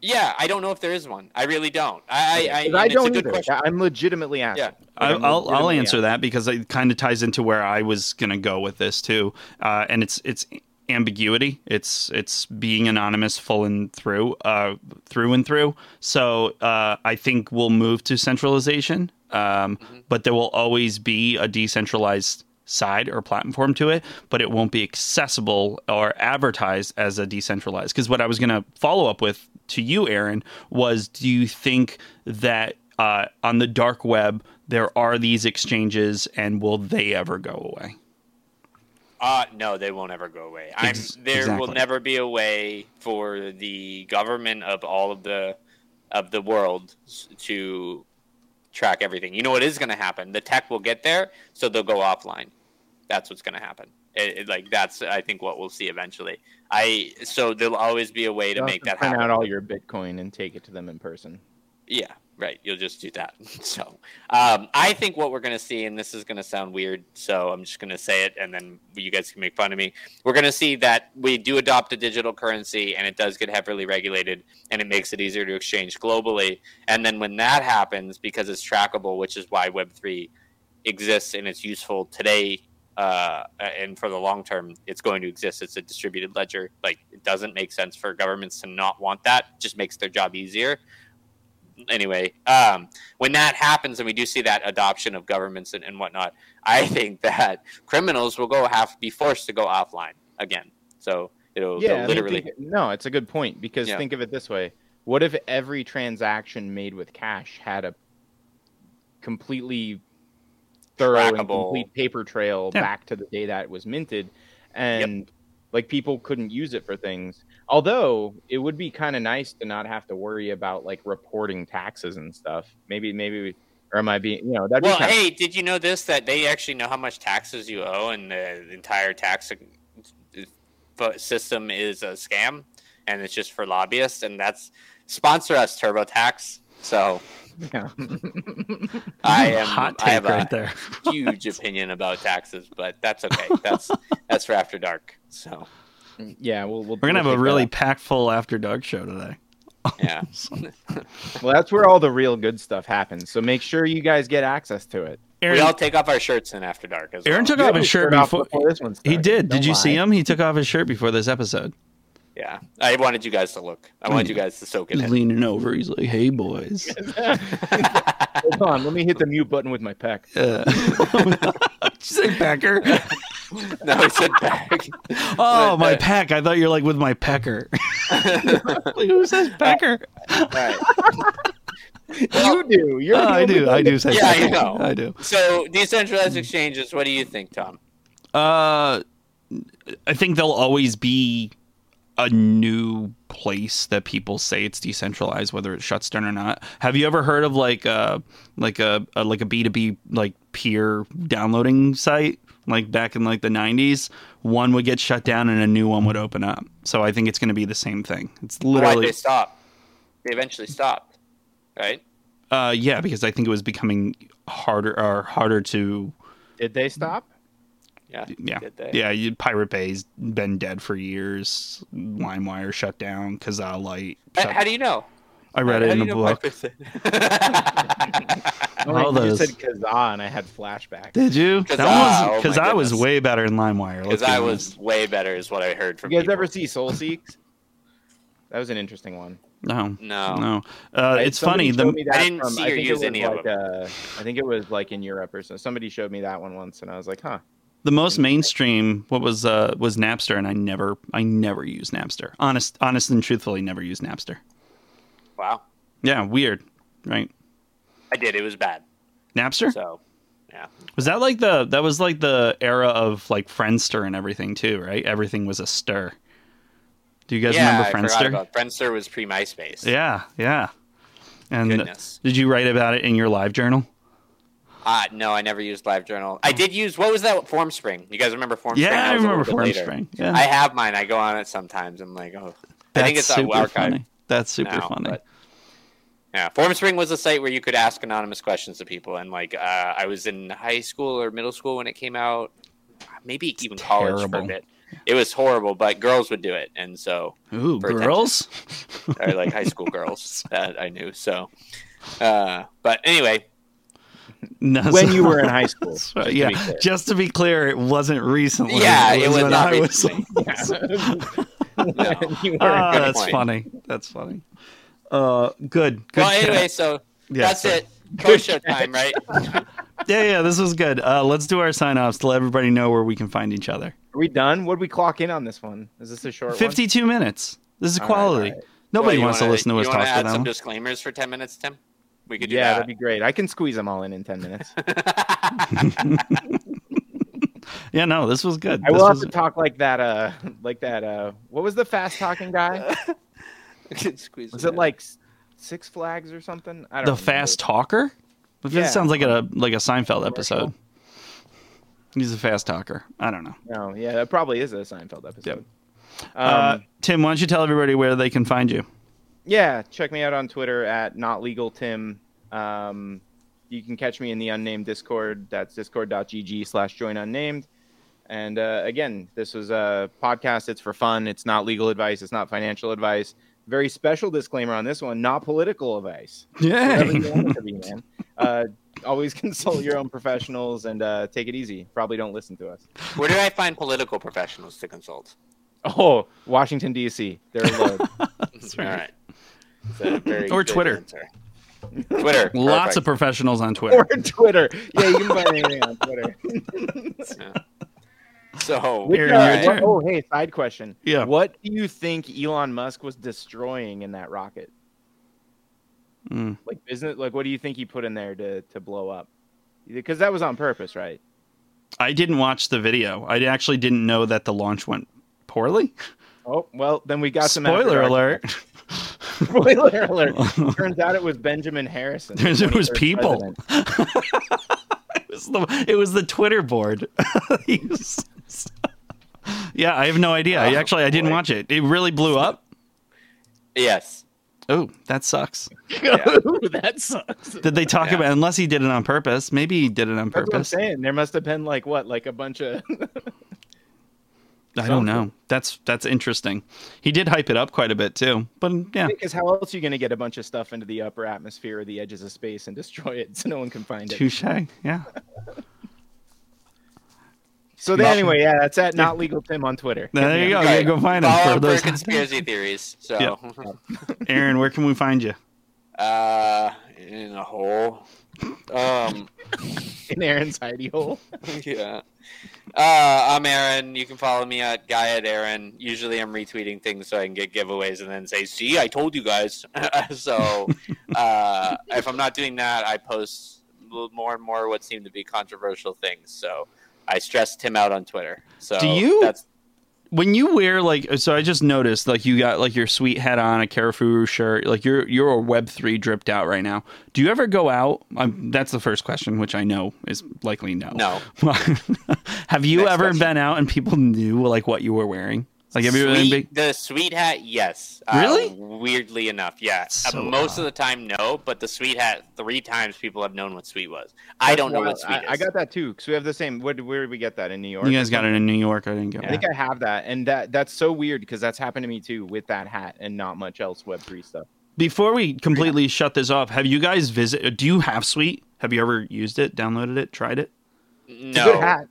B: Yeah, I don't know if there is one. I really don't. I, I, I,
C: 'Cause
B: and
C: I
B: it's a
C: don't
B: good
C: either.
B: question.
C: I'm legitimately asking.
B: Yeah.
A: I,
C: I'm
A: I'll I'll answer
C: asking.
A: that because it kind of ties into where I was gonna go with this too, uh, and it's it's ambiguity. It's it's being anonymous full and through, uh, through and through. So uh, I think we'll move to centralization, um, but there will always be a decentralized side or platform to it, but it won't be accessible or advertised as a decentralized. Because what I was gonna follow up with to you, Aaron, was do you think that uh, on the dark web there are these exchanges and will they ever go away?
B: Uh, no, they won't ever go away. I'm, there will never be a way for the government of all of the of the world to track everything. You know what is going to happen? The tech will get there, so they'll go offline. That's what's going to happen. It, it- like that's I think what we'll see eventually. I so there'll always be a way to
C: You'll
B: make that
C: print
B: happen.
C: out all your Bitcoin and take it to them in person.
B: Yeah, right. You'll just do that. So, um, I think what we're going to see, and this is going to sound weird, so I'm just going to say it, and then you guys can make fun of me. We're going to see that we do adopt a digital currency, and it does get heavily regulated, and it makes it easier to exchange globally. And then when that happens, because it's trackable, which is why Web three exists and it's useful today. Uh, and for the long term, it's going to exist. It's a distributed ledger. Like it doesn't make sense for governments to not want that. It just makes their job easier anyway, um, when that happens and we do see that adoption of governments and, and whatnot, I think that criminals will go have be forced to go offline again. So it'll,
C: Yeah,
B: they'll
C: I mean,
B: literally.
C: think- no, it's a good point because
B: Yeah.
C: think of it this way: what if every transaction made with cash had a completely thorough and complete paper trail
A: Yeah.
C: back to the day that it was minted, and like people couldn't use it for things. Although it would be kind of nice to not have to worry about like reporting taxes and stuff. Maybe maybe we, or am I being you know that?
B: Well, hey, did you know this that they actually know how much taxes you owe, and the entire tax uh, system is a scam, and it's just for lobbyists, and that's sponsor us TurboTax. So yeah. I am
A: hot take
B: I have
A: right
B: a
A: there.
B: huge opinion about taxes, but that's okay. That's that's for after dark. So
C: yeah, we'll, we'll
A: We're gonna
C: we'll
A: have a really
C: that
A: packed full after dark show today.
B: yeah,
C: well. That's where all the real good stuff happens. So make sure you guys get access to it.
B: we all take off our shirts in after dark as
A: Aaron
B: well.
A: took off his
C: his
A: shirt
C: off
A: before.
C: this one
A: He did.
C: Don't
A: Did you see him? He took off his shirt before this episode.
B: Yeah, I wanted you guys to look. I wanted you guys to soak it
A: He's
B: in.
A: leaning over. He's like, "Hey, boys."
C: Hold on, let me hit the mute button with my peck.
A: Uh, Did you say pecker?
B: no, I said back.
A: Oh,
B: But,
A: my
B: uh,
A: peck. I thought you were like with my pecker. like, who says pecker?
B: Right.
C: you do. You're the
A: I do. I do say
B: Yeah, I know.
A: I do.
B: So decentralized exchanges. What do you think, Tom?
A: Uh, I think they'll always be a new place that people say it's decentralized, whether it shuts down or not. Have you ever heard of like a like a, a like a P two P like peer downloading site? Like back in like the nineties, one would get shut down and a new one would open up. So I think it's going to be the same thing. It's
B: Why'd
A: literally
B: they stop? They eventually stopped, right?
A: uh yeah because I think it was becoming harder or harder to
C: Did they stop?
B: Yeah.
A: yeah
B: Did they?
A: yeah you, Pirate Bay's been dead for years. LimeWire shut down. Kazaa Lite.
B: H-
A: shut-
B: How do you know?
A: I read
B: How
A: it in
B: do
A: a
B: you
A: book. All
C: you said Kazaa, and I had flashbacks.
A: Did you?
B: Kazaa,
A: that was
B: oh
A: because I was way better in LimeWire.
B: Because
A: let's be
B: I
A: honest.
B: was way better, is what I heard from
C: You guys
B: people.
C: ever see Soul Seeks? That was an interesting one.
A: no,
B: No.
A: no. Uh, it's funny. The
B: I didn't
C: from-
B: see
C: I
B: or
C: think it
B: use
C: was
B: any of
C: like, Uh, I think it was like in Europe or so. Somebody showed me that one once, and I was like, "Huh."
A: The most mainstream what was uh was Napster, and I never I never used Napster. Honest, honest and truthfully, never used Napster.
B: Wow.
A: Yeah, weird, right?
B: I did. It was bad.
A: Napster
B: So, yeah.
A: was that like the that was like the era of like Friendster and everything too, right? Everything was a stir. Do you guys
B: yeah,
A: remember
B: I
A: Friendster?
B: about Friendster was pre MySpace.
A: Yeah, yeah. And
B: Goodness.
A: did you write about it in your live journal?
B: Uh, no, I never used LiveJournal. I did use what was that FormSpring? You guys remember FormSpring?
A: Yeah,
B: That
A: I remember
B: little bit.
A: FormSpring. Yeah.
B: I have mine. I go on it sometimes. I'm like, oh, I
A: That's
B: think it's
A: super
B: archive
A: funny. That's super
B: now,
A: funny.
B: but- Yeah, FormSpring was a site where you could ask anonymous questions to people, and like uh, I was in high school or middle school when it came out, maybe even college for a bit. It was horrible, but girls would do it, and so
A: Ooh, girls.
B: or like high school girls that I knew. So, uh, but anyway,
A: No,
C: When
A: so-
C: you were in high school,
A: so-
C: just to
A: yeah,
C: be clear.
A: just to be clear, it wasn't recently.
B: Yeah, it was
A: when
B: not
A: I was-
B: recently. No. Good
A: that's
B: point.
A: funny. That's funny. Uh, good. Good.
B: well,
A: chat.
B: anyway, so
A: Yeah,
B: that's
A: sorry.
B: it. Show time, right?
A: Yeah, yeah. This was good. Uh, let's do our sign offs to let everybody know where we can find each other.
C: Are we done? What did we clock in on this one? Is this a short one?
A: Fifty-two minutes. This is
C: All right,
A: quality.
C: all right.
A: Nobody
B: Well,
A: wants
B: wanna-
A: to listen to us
B: you
A: talk for
B: add some disclaimers for ten minutes, Tim. We could do
C: Yeah,
B: that.
C: that'd be great. I can squeeze them all in in ten minutes.
A: Yeah, no, this was good.
C: I
A: This
C: will have to talk like that. Uh, like that. Uh, what was the fast talking guy?
B: Squeeze
C: Was it
B: in.
C: like Six Flags or something? I don't
A: the
C: remember.
A: fast talker. This
C: Yeah.
A: sounds like a like a Seinfeld episode. He's a fast talker. I don't know.
C: No, yeah, that probably is a Seinfeld episode. Um,
A: uh, Tim, why don't you tell everybody where they can find you?
C: Yeah, check me out on Twitter at notlegaltim. Um, you can catch me in the unnamed Discord. That's discord.gg slash join unnamed. And uh, again, this was a podcast. It's for fun. It's not legal advice. It's not financial advice. Very special disclaimer on this one: not political advice. Whatever you want it to be. Uh, always consult your own professionals and uh, take it easy. Probably don't listen to us.
B: Where do I find political professionals to consult?
C: Oh, Washington D.C. They're low.
A: right.
B: All right. It's a very
A: Or
B: good
A: Twitter.
B: answer. Twitter.
A: Lots of professionals on Twitter.
C: or Twitter. Yeah, you can find anything on Twitter.
B: So,
C: Which, uh,
A: your
C: what- oh, hey, side question.
A: Yeah.
C: What do you think Elon Musk was destroying in that rocket?
A: Mm.
C: Like business, like what do you think he put in there to to blow up? Because that was on purpose, right?
A: I didn't watch the video. I actually didn't know that the launch went poorly.
C: Oh well, then we got some
A: Spoiler alert.
C: Spoiler alert! Turns out it was Benjamin Harrison.
A: It was people. it, was the, it was the Twitter board. Yeah, I have no idea.
B: Oh,
A: Actually, I didn't
B: boy.
A: watch it. It really blew up.
B: Yes.
A: Oh, that sucks.
C: Ooh, that sucks.
A: Did they talk
B: Yeah.
A: about? Unless he did it on purpose. Maybe he did it on
C: That's what I'm
A: purpose.
C: saying. There must have been like what, like a bunch of.
A: I don't know. That's that's interesting. He did hype it up quite a bit too. But yeah,
C: Because how else are you going to get a bunch of stuff into the upper atmosphere or the edges of space and destroy it so no one can find it?
A: touche. Yeah.
C: So then, anyway, yeah, that's at not legal Tim on Twitter.
A: There you go.
B: Right.
A: Yeah, go find him
B: Follow
A: for those.
B: for conspiracy theories. So,
A: Aaron, where can we find you?
B: uh, in a hole. Um,
C: in Aaron's hidey hole.
B: yeah. Uh, I'm Aaron. You can follow me at Guyett Aaron. Usually, I'm retweeting things so I can get giveaways and then say, "See, I told you guys." so, uh, if I'm not doing that, I post more and more what seem to be controversial things. So, I stress Tim out on Twitter. So,
A: Do you-
B: That's
A: When you wear like, so I just noticed like you got like your sweet hat on, a Carrefour shirt, like you're you're a Web three dripped out right now. Do you ever go out? Um, that's the first question, which I know is likely no.
B: no.
A: have you
B: Next
A: ever
B: question.
A: been out and people knew like what you were wearing? Like have you
B: Sweet-
A: big?
B: the sweet hat, yes. Uh,
A: Really?
B: weirdly enough, yeah.
A: So
B: uh, most
A: odd.
B: of the time, no. But the sweet hat, three times people have known what sweet was. I don't know what sweet
C: I,
B: is.
C: I got that too because we have the same. What, where did we get that in New York?
A: You guys got it in New York. I didn't go.
C: I think I have that, and that that's so weird because that's happened to me too with that hat and not much else Web three stuff.
A: Before we completely shut this off, have you guys visit? Do you have Sweet? Have you ever used it, downloaded it, tried it?
B: no.
C: It's a good hat.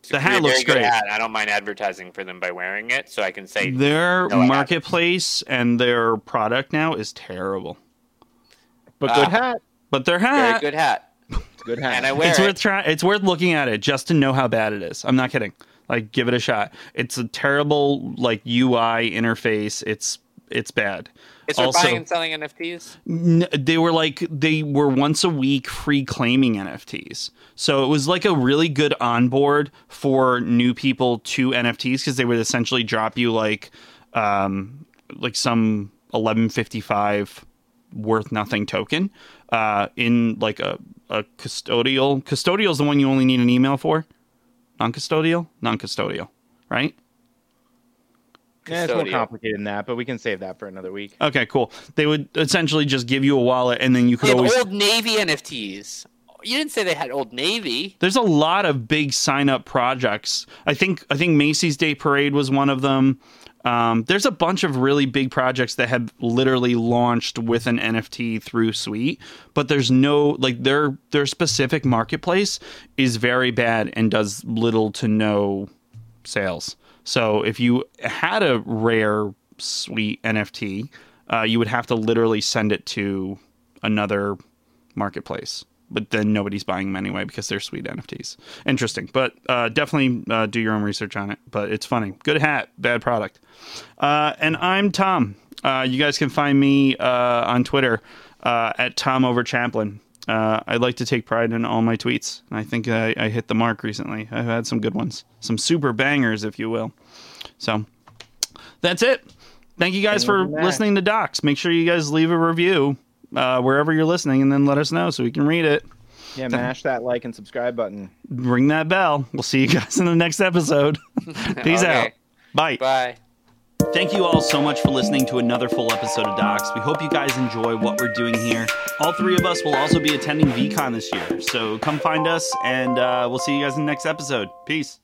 B: It's
A: The hat looks great.
B: Hat. I don't mind advertising for them by wearing it, so I can say
A: Their
B: No, I haven't.
A: marketplace and their product now is terrible.
C: But good uh, hat.
A: But their
B: very
A: hat,
B: good hat,
C: a good hat.
B: and I wear
A: it's
B: it.
A: worth trying. It's worth looking at it just to know how bad it is. I'm not kidding. Like, give it a shot. It's a terrible like UI interface. It's it's bad.
B: For
A: also-
B: buying and selling NFTs.
A: N- they were like they were once a week free claiming NFTs. So it was like a really good onboard for new people to NFTs because they would essentially drop you like um like some 1155 worth nothing token uh in like a a custodial custodial is the one you only need an email for non-custodial non-custodial right
C: Yeah, it's more complicated than that, but we can save that for another week.
A: okay cool they would essentially just give you a wallet and then you could
B: They have
A: always
B: Old Navy NFTs. You didn't say they had Old Navy.
A: there's a lot of big sign up projects. I think I think Macy's Day Parade was one of them. Um, there's a bunch of really big projects that have literally launched with an NFT through Sweet, but there's no like their their specific marketplace is very bad and does little to no sales. So if you had a rare sweet NFT, uh, you would have to literally send it to another marketplace. But then nobody's buying them anyway because they're sweet NFTs. Interesting, but uh, definitely uh, do your own research on it. But it's funny. Good hat, bad product. Uh, and I'm Tom. Uh, you guys can find me uh, on Twitter at Tom Over Chaplin. Uh, I like to take pride in all my tweets, and I think I, I hit the mark recently. I've had some good ones, some super bangers, if you will. So that's it. Thank you guys for
C: Other
A: listening to DOXXED. Make sure you guys leave a review uh, wherever you're listening, and then let us know so we can read it.
C: Yeah, mash that like and subscribe button.
A: Ring that bell. We'll see you guys in the next episode. Peace
B: Okay.
A: out. Bye.
B: Bye.
A: Thank you all so much for listening to another full episode of DOXXED. We hope you guys enjoy what we're doing here. All three of us will also be attending VeeCon this year, so come find us, and uh, we'll see you guys in the next episode. Peace.